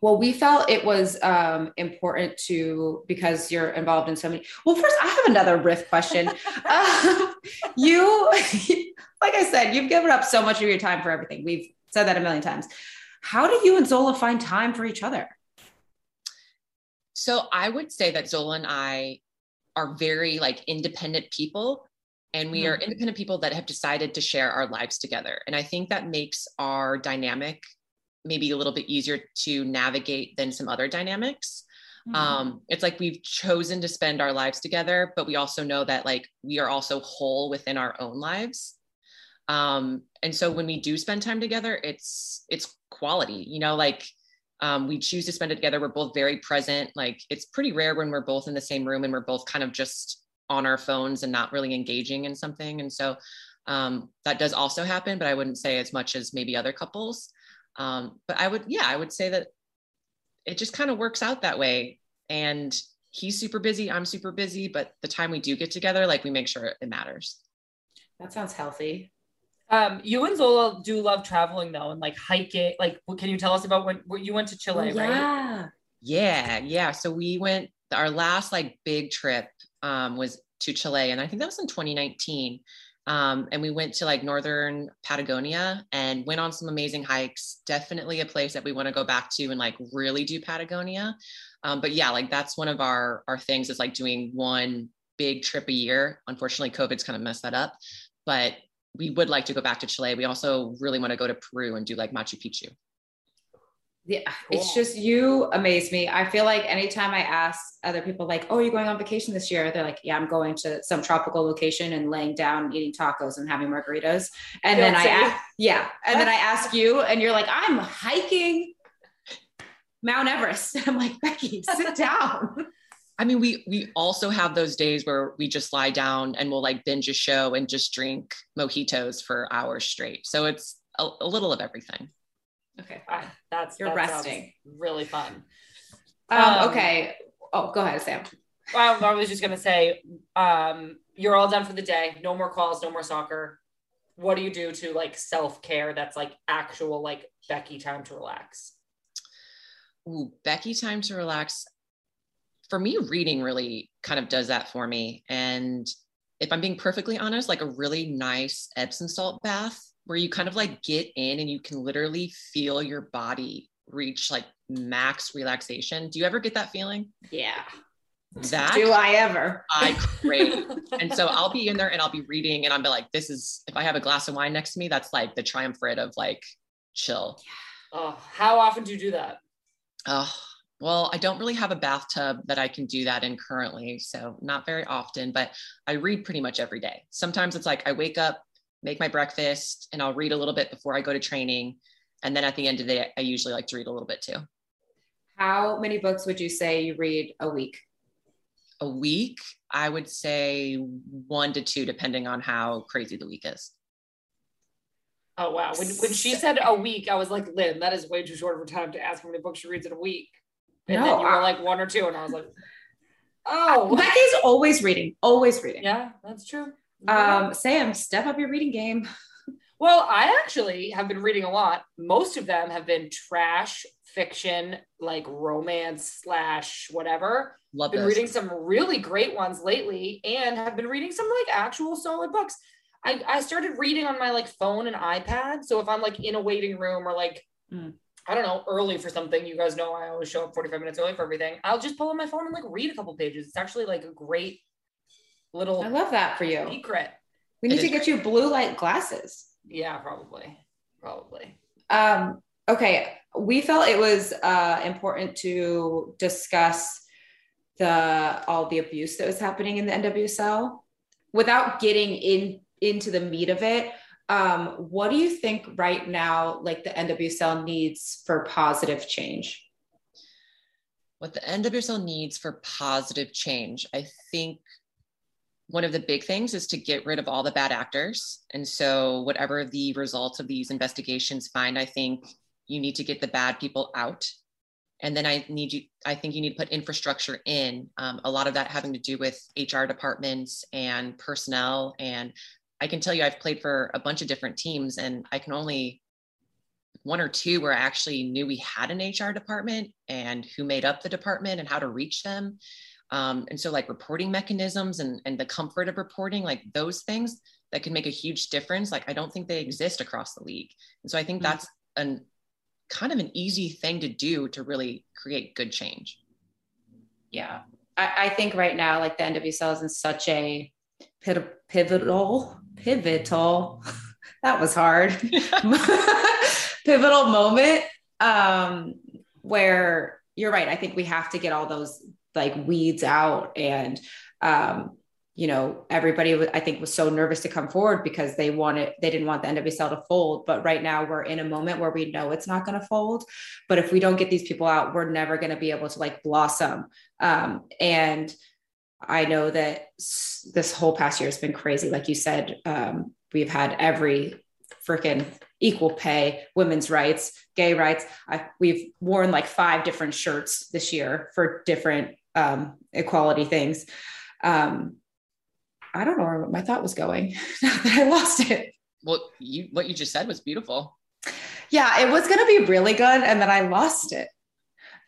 well, we felt it was um, important to because you're involved in so many. Well, first, I have another riff question. Um, you, like I said, you've given up so much of your time for everything. We've said that a million times. How do you and Zola find time for each other? So I would say that Zola and I are very like independent people and we are independent people that have decided to share our lives together. And I think that makes our dynamic maybe a little bit easier to navigate than some other dynamics. Um, it's like we've chosen to spend our lives together, but we also know that like we are also whole within our own lives. Um, and so when we do spend time together, it's it's quality, you know, like Um, we choose to spend it together. We're both very present. Like it's pretty rare when we're both in the same room and we're both kind of just on our phones and not really engaging in something. And so um, that does also happen, but I wouldn't say as much as maybe other couples. Um, but I would, yeah, I would say that it just kind of works out that way. And he's super busy, I'm super busy, but the time we do get together, like we make sure it matters. That sounds healthy. Um, you and Zola do love traveling though, and like hiking. Like, can you tell us about when, when you went to Chile, Oh, right? yeah. Yeah, yeah. So we went our last like big trip um, was to Chile, and I think that was in 2019. Um, and we went to like northern Patagonia and went on some amazing hikes. Definitely a place that we want to go back to and like really do Patagonia. Um, but yeah, like that's one of our our things is like doing one big trip a year. Unfortunately, COVID's kind of messed that up, but we would like to go back to Chile. We also really want to go to Peru and do like Machu Picchu. Yeah, it's just you amaze me. I feel like anytime I ask other people, like, "Oh, you're going on vacation this year?" They're like, "Yeah, I'm going to some tropical location and laying down, eating tacos and having margaritas." And then I, Don't say. a- yeah, and then I ask you, and you're like, "I'm hiking Mount Everest." And I'm like, Becky, sit down. I mean, we we also have those days where we just lie down and we'll like binge a show and just drink mojitos for hours straight. So it's a, a little of everything. Okay, Ah, that's You're that resting. Really fun. um, Um, okay. Oh, go ahead, Sam. Well, I was just gonna say, um, you're all done for the day. No more calls. No more soccer. What do you do to like self care? That's like actual like Becky time to relax. Ooh, Becky time to relax. For me, reading really kind of does that for me. And if I'm being perfectly honest, like a really nice Epsom salt bath where you kind of like get in and you can literally feel your body reach like max relaxation. Do you ever get that feeling? Yeah. That Do I ever? I crave. and so I'll be in there and I'll be reading and I'll be like, this is, if I have a glass of wine next to me, that's like the triumvirate of like chill. oh, how often do you do that? Oh, well, I don't really have a bathtub that I can do that in currently. So not very often, but I read pretty much every day. Sometimes it's like I wake up, make my breakfast, and I'll read a little bit before I go to training. And then at the end of the day, I usually like to read a little bit too. How many books would you say you read a week? A week, I would say one to two, depending on how crazy the week is. Oh wow. When when she said a week, I was like, Lynn, that is way too short of a time to ask how many books she reads in a week. And No, then you were like one or two, and I was like, oh Becky's always reading, always reading. yeah, that's true. Um, Sam, step up your reading game. Well, I actually have been reading a lot. Most of them have been trash fiction, like romance slash whatever. Love Been those. reading some really great ones lately, and have been reading some like actual solid books. I, I started reading on my like phone and iPad. So if I'm like in a waiting room or like Mm. I don't know, early for something, you guys know I always show up 45 minutes early for everything. I'll just pull on my phone and like read a couple pages. It's actually like a great little I love that for you. secret. We need to get you blue light glasses. Yeah, probably. Probably. Um, okay, we felt it was uh, important to discuss the all the abuse that was happening in the NWSL without getting in into the meat of it. Um, what do you think right now, like the NWSL needs for positive change? what the NWSL needs for positive change, I think one of the big things is to get rid of all the bad actors. And so, whatever the results of these investigations find, I think you need to get the bad people out. And then I need you, I think you need to put infrastructure in. Um, a lot of that having to do with HR departments and personnel. And I can tell you, I've played for a bunch of different teams, and I can only one or two where I actually knew we had an HR department and who made up the department and how to reach them. Um, and so, like reporting mechanisms and, and the comfort of reporting, like those things that can make a huge difference, like I don't think they exist across the league. And so, I think Mhm. that's an kind of an easy thing to do to really create good change. Yeah, I, I think right now, like the NWSL is in such a pivotal, pivotal. that was hard. pivotal moment um, where you're right. I think we have to get all those like weeds out and um, you know, everybody I think was so nervous to come forward because they wanted they didn't want the NWSL to fold. But right now we're in a moment where we know it's not going to fold. But if we don't get these people out, we're never going to be able to like blossom. Um, and I know that this whole past year has been crazy. Like you said, um, we've had every freaking equal pay, women's rights, gay rights. I, we've worn like five different shirts this year for different um, equality things. Um, I don't know where my thought was going. now that I lost it. Well, you what you just said was beautiful. Yeah, it was going to be really good, and then I lost it.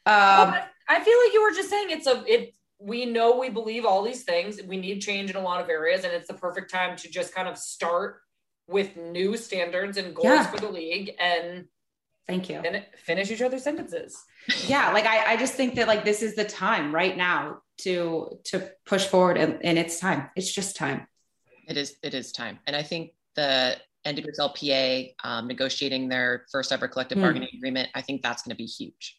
Um, I- I feel like you were just saying it's a it. We know we believe all these things. We need change in a lot of areas, and it's the perfect time to just kind of start with new standards and goals Yeah. for the league and thank you. fin- finish each other's sentences. yeah like I, I just think that like this is the time right now to to push forward and, and it's time it's just time It is it is time, and I think the NWSLPA um, negotiating their first ever collective Hmm. bargaining agreement. I think that's going to be huge.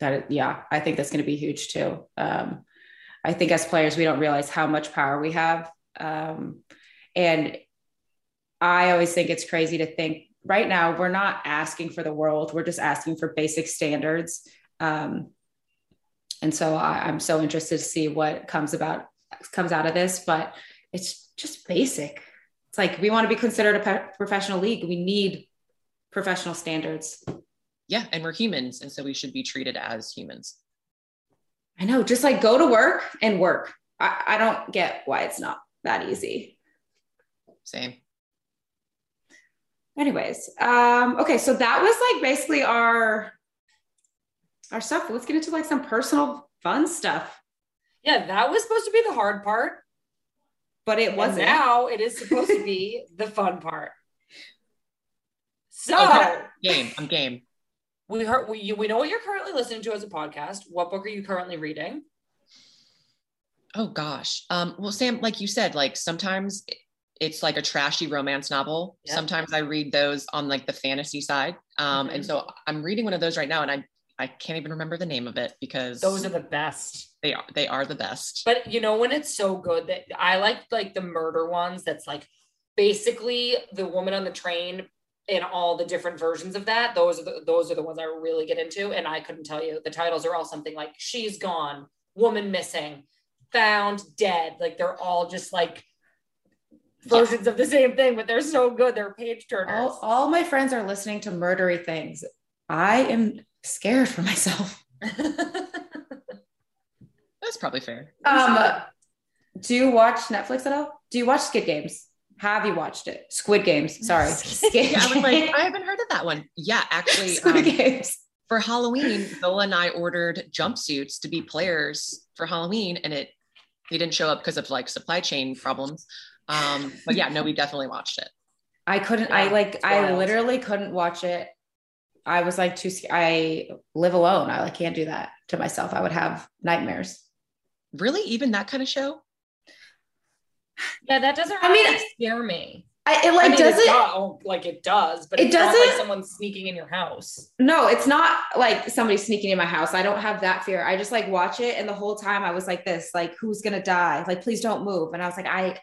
That yeah i think that's going to be huge too um i think as players we don't realize how much power we have um and i always think it's crazy to think right now we're not asking for the world we're just asking for basic standards um and so I, i'm so interested to see what comes about comes out of this but it's just basic it's like we want to be considered a pe- professional league we need professional standards Yeah, and we're humans, and so we should be treated as humans. I know, just like go to work and work. I, I don't get why it's not that easy. Same. Anyways, um, okay, so that was like basically our our stuff. Let's get into like some personal fun stuff. Yeah, that was supposed to be the hard part. But it wasn't. now it is supposed to be the fun part. So Okay. Game. I'm game. we heard we, we know what you're currently listening to as a podcast. What book are you currently reading? Oh gosh. Um, well, Sam, like you said, like sometimes it- it's like a trashy romance novel. Yeah. Sometimes I read those on like the fantasy side. Um, and Mhm. so I'm reading one of those right now, and I I can't even remember the name of it because Those are the best. they are they are the best. But you know when it's so good that I like like the murder ones that's like basically the woman on the train in all the different versions of that. Those are the those are the ones I really get into. And I couldn't tell you the titles are all something like She's Gone, Woman Missing, Found Dead. Like they're all just like versions of the same thing, but they're so good. They're page turners. all, all my friends are listening to murdery things. I am scared for myself. That's probably fair. Um, do you watch Netflix at all? Do you watch Skid Games? Have you watched it? Squid Games. Sorry. Skid Yeah, I was like, I haven't heard of that one. Yeah, actually, Squid um, Games. for Halloween, Zola and I ordered jumpsuits to be players for Halloween, and it they didn't show up because of like supply chain problems. Um, but yeah, no, we definitely watched it. I couldn't. I like. I literally couldn't watch it. I was like too. sc- I live alone. I like can't do that to myself. I would have nightmares. Really, even that kind of show? yeah, that doesn't I really mean, scare me. I, it I like mean, does it it? do- like it does, but It it's not like doesn't? someone sneaking in your house. No, it's not like somebody sneaking in my house. I don't have that fear. I just like watch it, and the whole time I was like this, like who's gonna die? Like please don't move. And I was like, I,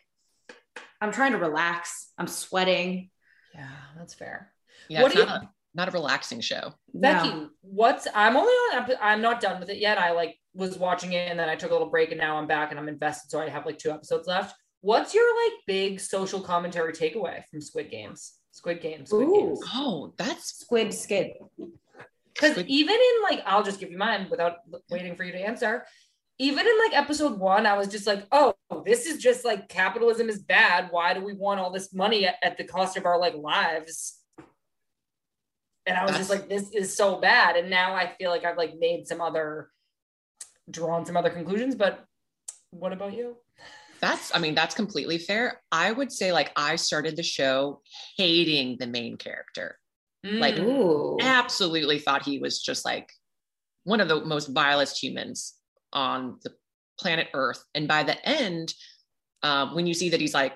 I'm trying to relax. I'm sweating. Yeah, that's fair. Yeah, What it's do not, a, not a relaxing show. Becky, No. what's I'm only on epi- I'm not done with it yet. I like was watching it and then I took a little break and now I'm back and I'm invested. So I have like two episodes left. What's your like big social commentary takeaway from Squid Games? Squid Games, Squid Ooh. Games. Oh, that's Squid skid. Because even in like, I'll just give you mine without waiting for you to answer. Even in like episode one, I was just like, oh, this is just like capitalism is bad. Why do we want all this money at, at the cost of our like lives? And I was just like, this is so bad. And now I feel like I've like made some other, drawn some other conclusions. But what about you? that's I mean, that's completely fair. I would say like I started the show hating the main character. Like, Mm. Ooh. Absolutely thought he was just like one of the most vilest humans on the planet Earth. And by the end, um, when you see that he's like,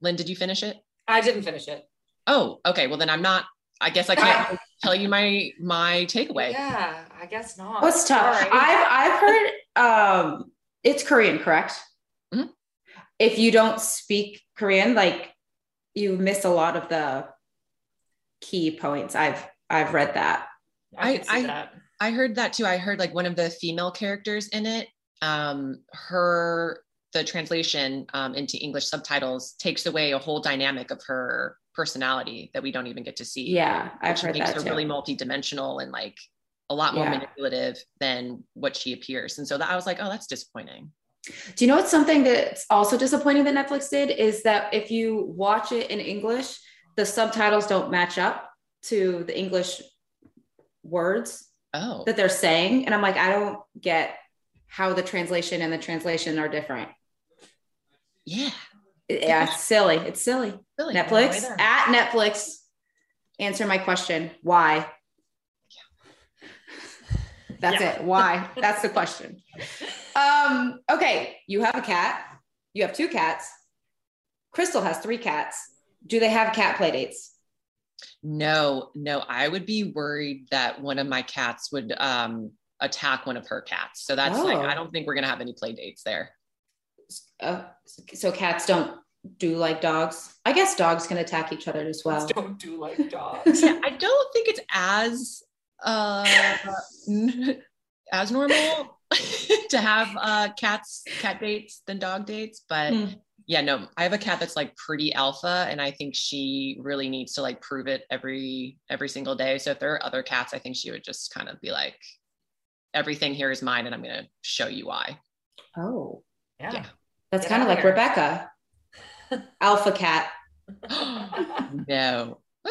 Lynn, did you finish it? I didn't finish it. Oh, okay. Well, then I'm not. I guess I can't tell you my my takeaway. Yeah, I guess not. What's tough? Sorry. I've I've heard um it's Korean, correct? Mhm. if you don't speak Korean, like you miss a lot of the key points. I've I've read that. I, could see I- that. I heard that too. I heard like one of the female characters in it, um, her the translation um, into English subtitles takes away a whole dynamic of her personality that we don't even get to see. Yeah, I've heard makes that her too. really multidimensional and like a lot more Yeah. manipulative than what she appears. And so that I was like, oh, that's disappointing. Do you know what's something that's also disappointing that Netflix did is that if you watch it in English, the subtitles don't match up to the English words Oh, that they're saying. And I'm like, I don't get how the translation and the translation are different. yeah. Yeah, it's silly. It's silly. Really? Netflix either. at Netflix. Answer my question. Why? That's Yeah. it. Why? That's the question. Um, okay, you have a cat. You have two cats. Crystal has three cats. Do they have cat play dates? No, no, I would be worried that one of my cats would um attack one of her cats. So that's like, Oh. I don't think we're gonna have any play dates there. Uh, so cats don't do like dogs. I guess dogs can attack each other as well. Don't do like dogs. Yeah, I don't think it's as uh as normal to have uh cats cat dates than dog dates, but Hmm. Yeah, no, I have a cat that's like pretty alpha and I think she really needs to like prove it every every single day. So if there are other cats, I think she would just kind of be like everything here is mine and I'm going to show you why. Oh, Yeah. Yeah. that's kind of like here. Rebecca, alpha cat. no. Eh,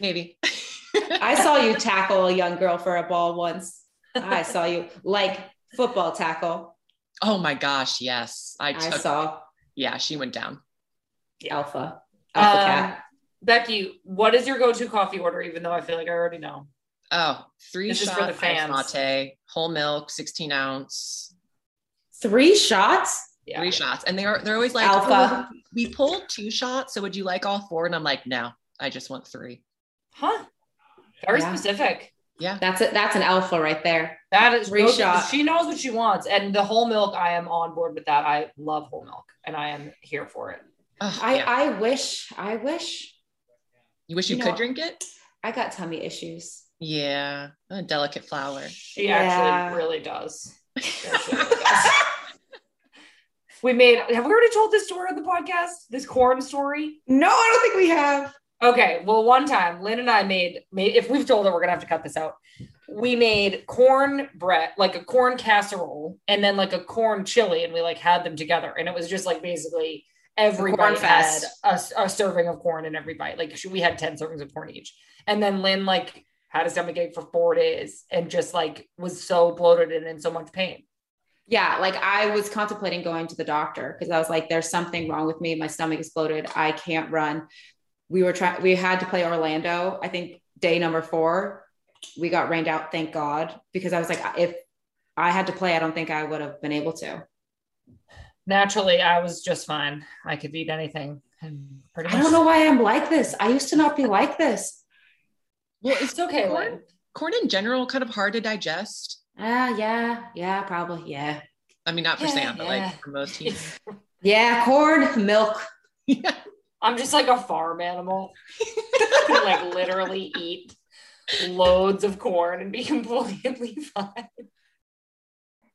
Maybe. I saw you tackle a young girl for a ball once. I saw you like football tackle. oh my gosh, yes. I I saw yeah, she went down. The alpha, alpha Um, cat. Becky, what is your go-to coffee order? Even though I feel like I already know. Oh, three This is shot for the fans. latte, whole milk, 16 ounce, Three shots. Yeah. three shots. And they're they're always like, Alpha. "Oh, we pulled two shots. So would you like all four? And I'm like, no, I just want three. Huh. Very Yeah. specific. Yeah. That's it. That's an alpha right there. That is Three shot. She knows what she wants, and the whole milk. I am on board with that. I love whole milk, and I am here for it. Ugh, I yeah. I wish I wish you wish you, you could know- drink it? I got tummy issues. Yeah. A delicate flower. She Yeah. actually really does. She actually really does. we made. Have we already told this story on the podcast? This corn story. No, I don't think we have. Okay, well, one time Lynn and I made, made if we've told her, we're gonna have to cut this out. We made corn bread, like a corn casserole, and then like a corn chili, and we like had them together, and it was just like basically every corn bite had a, a serving of corn in every bite. Like we had ten servings of corn each, and then Lynn like had a stomach ache for four days and just like was so bloated and in so much pain. Yeah, like I was contemplating going to the doctor because I was like, there's something wrong with me. My stomach is bloated. I can't run. We were trying, we had to play Orlando. I think day number four, we got rained out, thank God, because I was like, if I had to play, I don't think I would have been able to. Naturally, I was just fine. I could eat anything, and pretty I don't know why I'm like this. I used to not be like this. Well, it's It's okay, corn, corn in general kind of hard to digest. Ah, yeah, yeah, probably. Yeah. I mean, not for Yeah, Sam, but yeah. like for most humans. Yeah, corn, milk. yeah. I'm just like a farm animal. Could like literally eat loads of corn and be completely fine.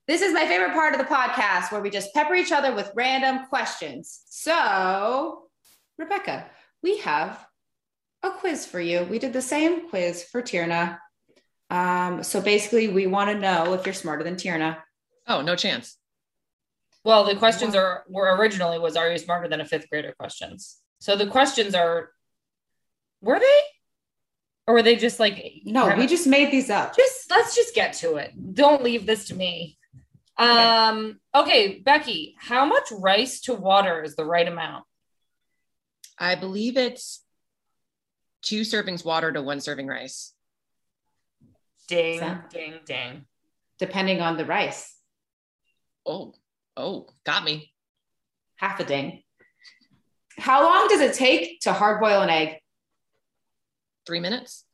This is my favorite part of the podcast where we just pepper each other with random questions. So, Rebecca, we have a quiz for you. We did the same quiz for Tierna. Um, so basically, we want to know if you're smarter than Tierna. Oh, no chance. Well, the questions are were originally was are you smarter than a fifth grader questions. So the questions are were they? Or were they just like No, we just made these up. just let's just get to it. Don't leave this to me. Um okay, Becky, how much rice to water is the right amount? I believe it's two servings water to one serving rice. Ding, Sam? ding, ding. Depending on the rice, Oh, oh, got me. half a ding. How long does it take to hard boil an egg? Three minutes.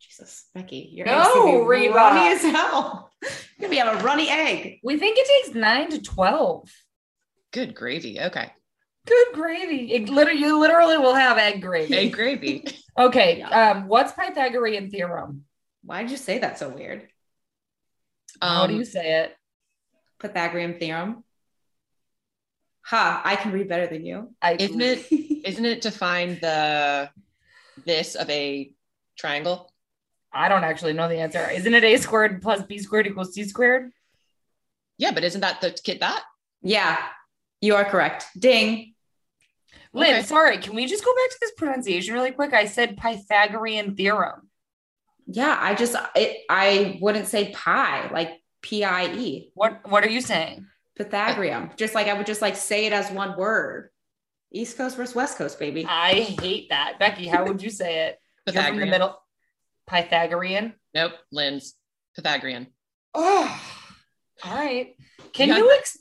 Jesus, Becky, your No, be Reba. runny as hell. You're gonna be have a runny egg. We think it takes nine to twelve. Good gravy. Okay. Good gravy. It literally, you literally will have egg gravy. Egg gravy. Okay. Yeah. Um, what's Pythagorean theorem? Why did you say that so weird? How do Um, you say it? Pythagorean theorem. Ha, I can read better than you. I Isn't it isn't it to find the this of a triangle? I don't actually know the answer. Isn't it a squared plus b squared equals c squared? Yeah, but isn't that the kid that? Yeah, you are correct. Ding. Lynn, Okay. sorry, can we just go back to this pronunciation really quick? I said Pythagorean theorem. Yeah, I just it, I wouldn't say pi like P I E What what are you saying? Pythagorean. Just like I would just like say it as one word. East Coast versus West Coast, baby. I hate that. Becky, how would you say it? You're from the middle. Pythagorean. Nope, Lynn's Pythagorean. Oh, all right. Can Yeah. you ex-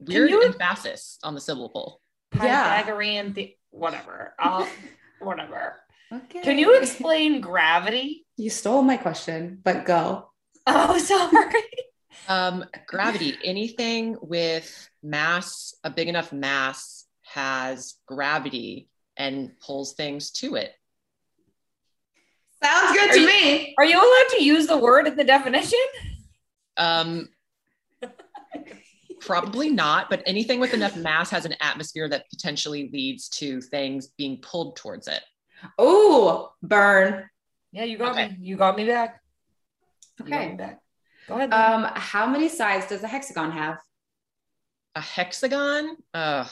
Weird you- emphasis on the syllable. Yeah. Pythagorean the whatever. I'll uh, whatever. Okay. Can you explain gravity? You stole my question, but go. Oh, sorry. Um, gravity. Anything with mass, a big enough mass, has gravity and pulls things to it. Sounds good Are to you- me. Are you allowed to use the word in the definition? Um, probably not, but anything with enough mass has an atmosphere that potentially leads to things being pulled towards it. Oh, burn. Yeah, you got Okay. me. You got me back. You got me Okay. back. Go ahead. Um, how many sides does a hexagon have? A hexagon? Ugh,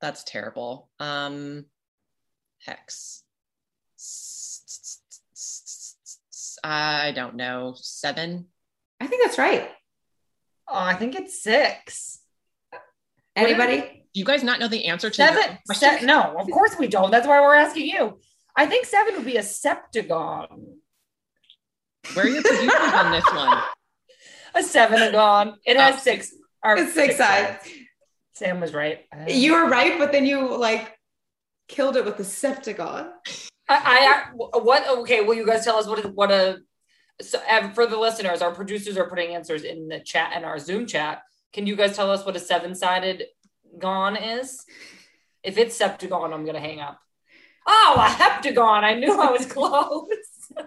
that's terrible. Um, hex. I don't know. Seven. I think that's right. oh, I think it's six. Anybody? Do you guys not know the answer to Seven. Se- no, of course we don't. That's why we're asking you. I think seven would be a septagon. Where are your producers on this one? A sevenagon. It has Oh. six. It's six sides. Sam was right. You were right, but then you like killed it with the septagon. I, I what? Okay, will you guys tell us what is what a so for the listeners? Our producers are putting answers in the chat and our Zoom chat. Can you guys tell us what a seven-sided gon is? If it's septagon, I'm gonna hang up. Oh, a heptagon! I knew I was close.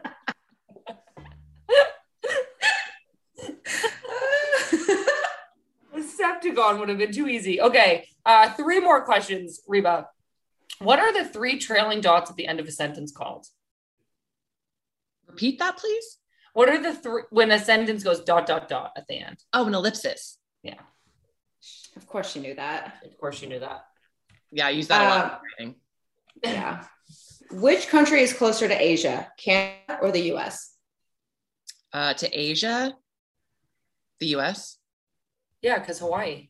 A septagon would have been too easy. Okay, uh, three more questions, Reba. What are the three trailing dots at the end of a sentence called? Repeat that, please. What are the three when a sentence goes dot dot dot at the end? Oh, an ellipsis. Yeah. Of course, you knew that. Of course, you knew that. Yeah, I use that a lot. Uh, in. Yeah. Which country is closer to Asia, Canada or the US? Uh, to Asia, the U.S. Yeah, because Hawaii,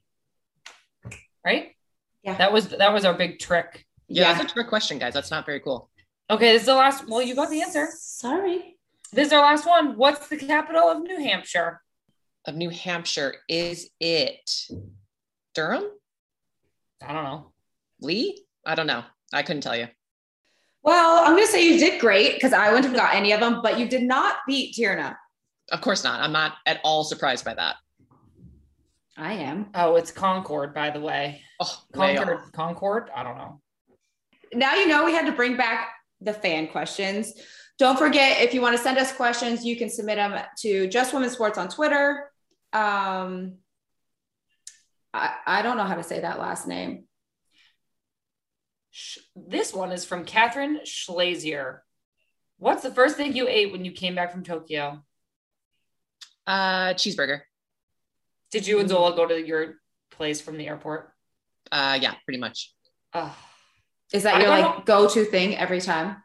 right? Yeah. That was that was our big trick. Yeah, that's a trick question, guys. That's not very cool. Okay, this is the last. Well, you got the answer. Sorry. This is our last one. What's the capital of New Hampshire? Of New Hampshire, is it Durham? I don't know. Lee? I don't know. I couldn't tell you. Well, I'm going to say you did great because I wouldn't have got any of them, but you did not beat Tierna. Of course not. I'm not at all surprised by that. I am. Oh, it's Concord, by the way. Oh, Concord. off. Concord. I don't know. Now you know we had to bring back the fan questions. Don't forget if you want to send us questions, you can submit them to Just Women's Sports on Twitter. Um, I, I don't know how to say that last name. This one is from Catherine Schlesier. What's the first thing you ate when you came back from Tokyo? Uh, cheeseburger. Did you and Zola go to your place from the airport? Uh, yeah, pretty much. Ugh. Is that I your like go-to thing every time?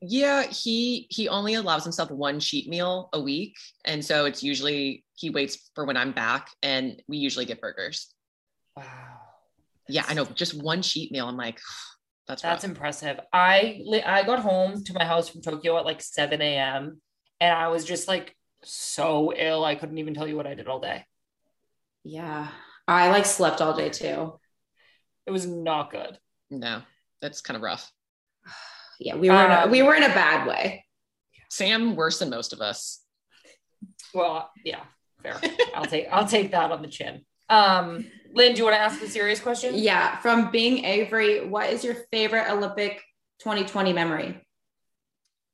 Yeah, he he only allows himself one cheat meal a week, and so it's usually he waits for when I'm back, and we usually get burgers. wow. Yeah, I know, just one cheat meal. I'm like, that's That's rough. impressive. I li- I got home to my house from Tokyo at like 7 a.m. and I was just like so ill. I couldn't even tell you what I did all day. Yeah. I like slept all day too. It was not good. no, that's kind of rough. Yeah, we were in a, Um, we were in a bad way. Sam worse than most of us. Well, yeah, fair. I'll take I'll take that on the chin. Um, Lynn, do you want to ask the serious question? Yeah. From Bing Avery, what is your favorite Olympic 2020 memory?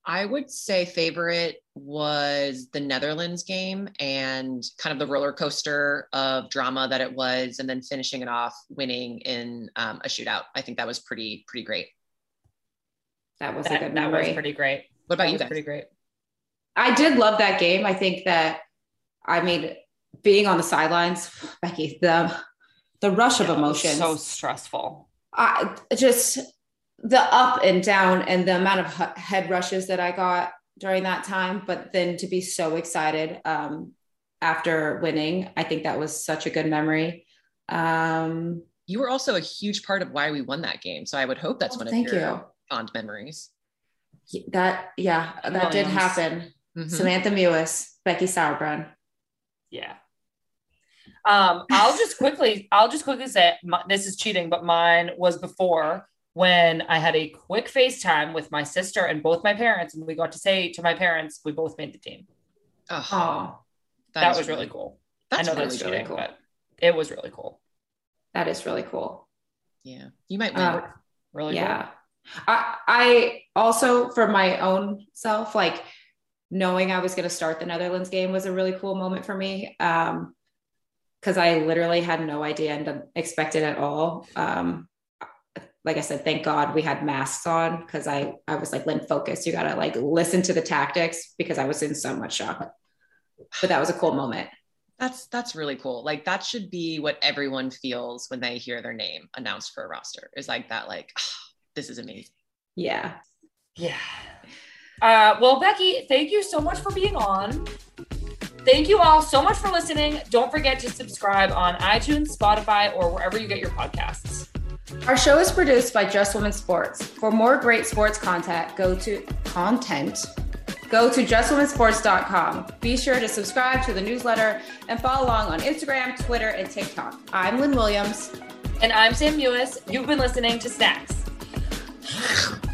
I would say favorite was the Netherlands game and kind of the roller coaster of drama that it was, and then finishing it off winning in um, a shootout. I think that was pretty pretty great. That was That, a good that memory. was pretty great. What about That you was guys? Pretty great. I did love that game. I think that I mean being on the sidelines, Becky, the the rush of Yeah, it was emotions. So stressful. I just the up and down and the amount of head rushes that I got during that time, but then to be so excited um, after winning, I think that was such a good memory. Um, You were also a huge part of why we won that game, so I would hope that's oh, one of your you. fond memories. That yeah, that did Williams. happen. Mhm. Samantha Mewis, Becky Sauerbrunn. Yeah. Um, I'll just quickly, I'll just quickly say my, this is cheating, but mine was before when I had a quick FaceTime with my sister and both my parents, and we got to say to my parents, we both made the team. Oh, Oh, That, is was really cool. That's I know really, that's really cheating, cool. but it was really cool. that is really cool. Yeah, you might win. Uh, Really yeah I, I also for my own self like knowing i was going to start the netherlands game was a really cool moment for me um because i literally had no idea and didn't expect it at all um like i said thank god we had masks on because i i was like lynn focus you gotta like listen to the tactics because i was in so much shock but that was a cool moment That's that's really cool. Like that should be what everyone feels when they hear their name announced for a roster. Is like that. Like "Ah, this is amazing. yeah Yeah. Uh, well, Becky, thank you so much for being on. Thank you all so much for listening. Don't forget to subscribe on iTunes, Spotify, or wherever you get your podcasts. Our show is produced by Just Women Sports. For more great sports content, go to content. Go to justwomensports.com. Be sure to subscribe to the newsletter and follow along on Instagram, Twitter, and TikTok. I'm Lynn Williams. And I'm Sam Mewis. You've been listening to Snacks.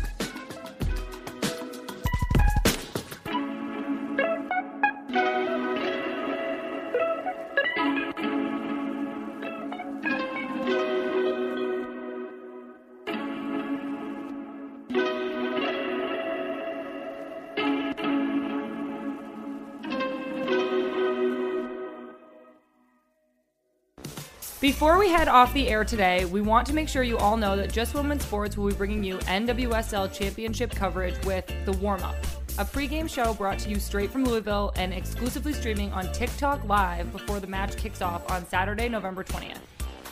Before we head off the air today, we want to make sure you all know that Just Women Sports will be bringing you NWSL Championship coverage with The Warm Up, a pregame show brought to you straight from Louisville and exclusively streaming on TikTok Live before the match kicks off on Saturday, November 20th.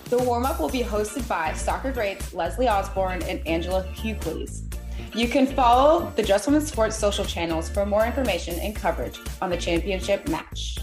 The warm up will be hosted by soccer greats Leslie Osborne and Angela Hucles. You can follow the Just Women Sports social channels for more information and coverage on the championship match.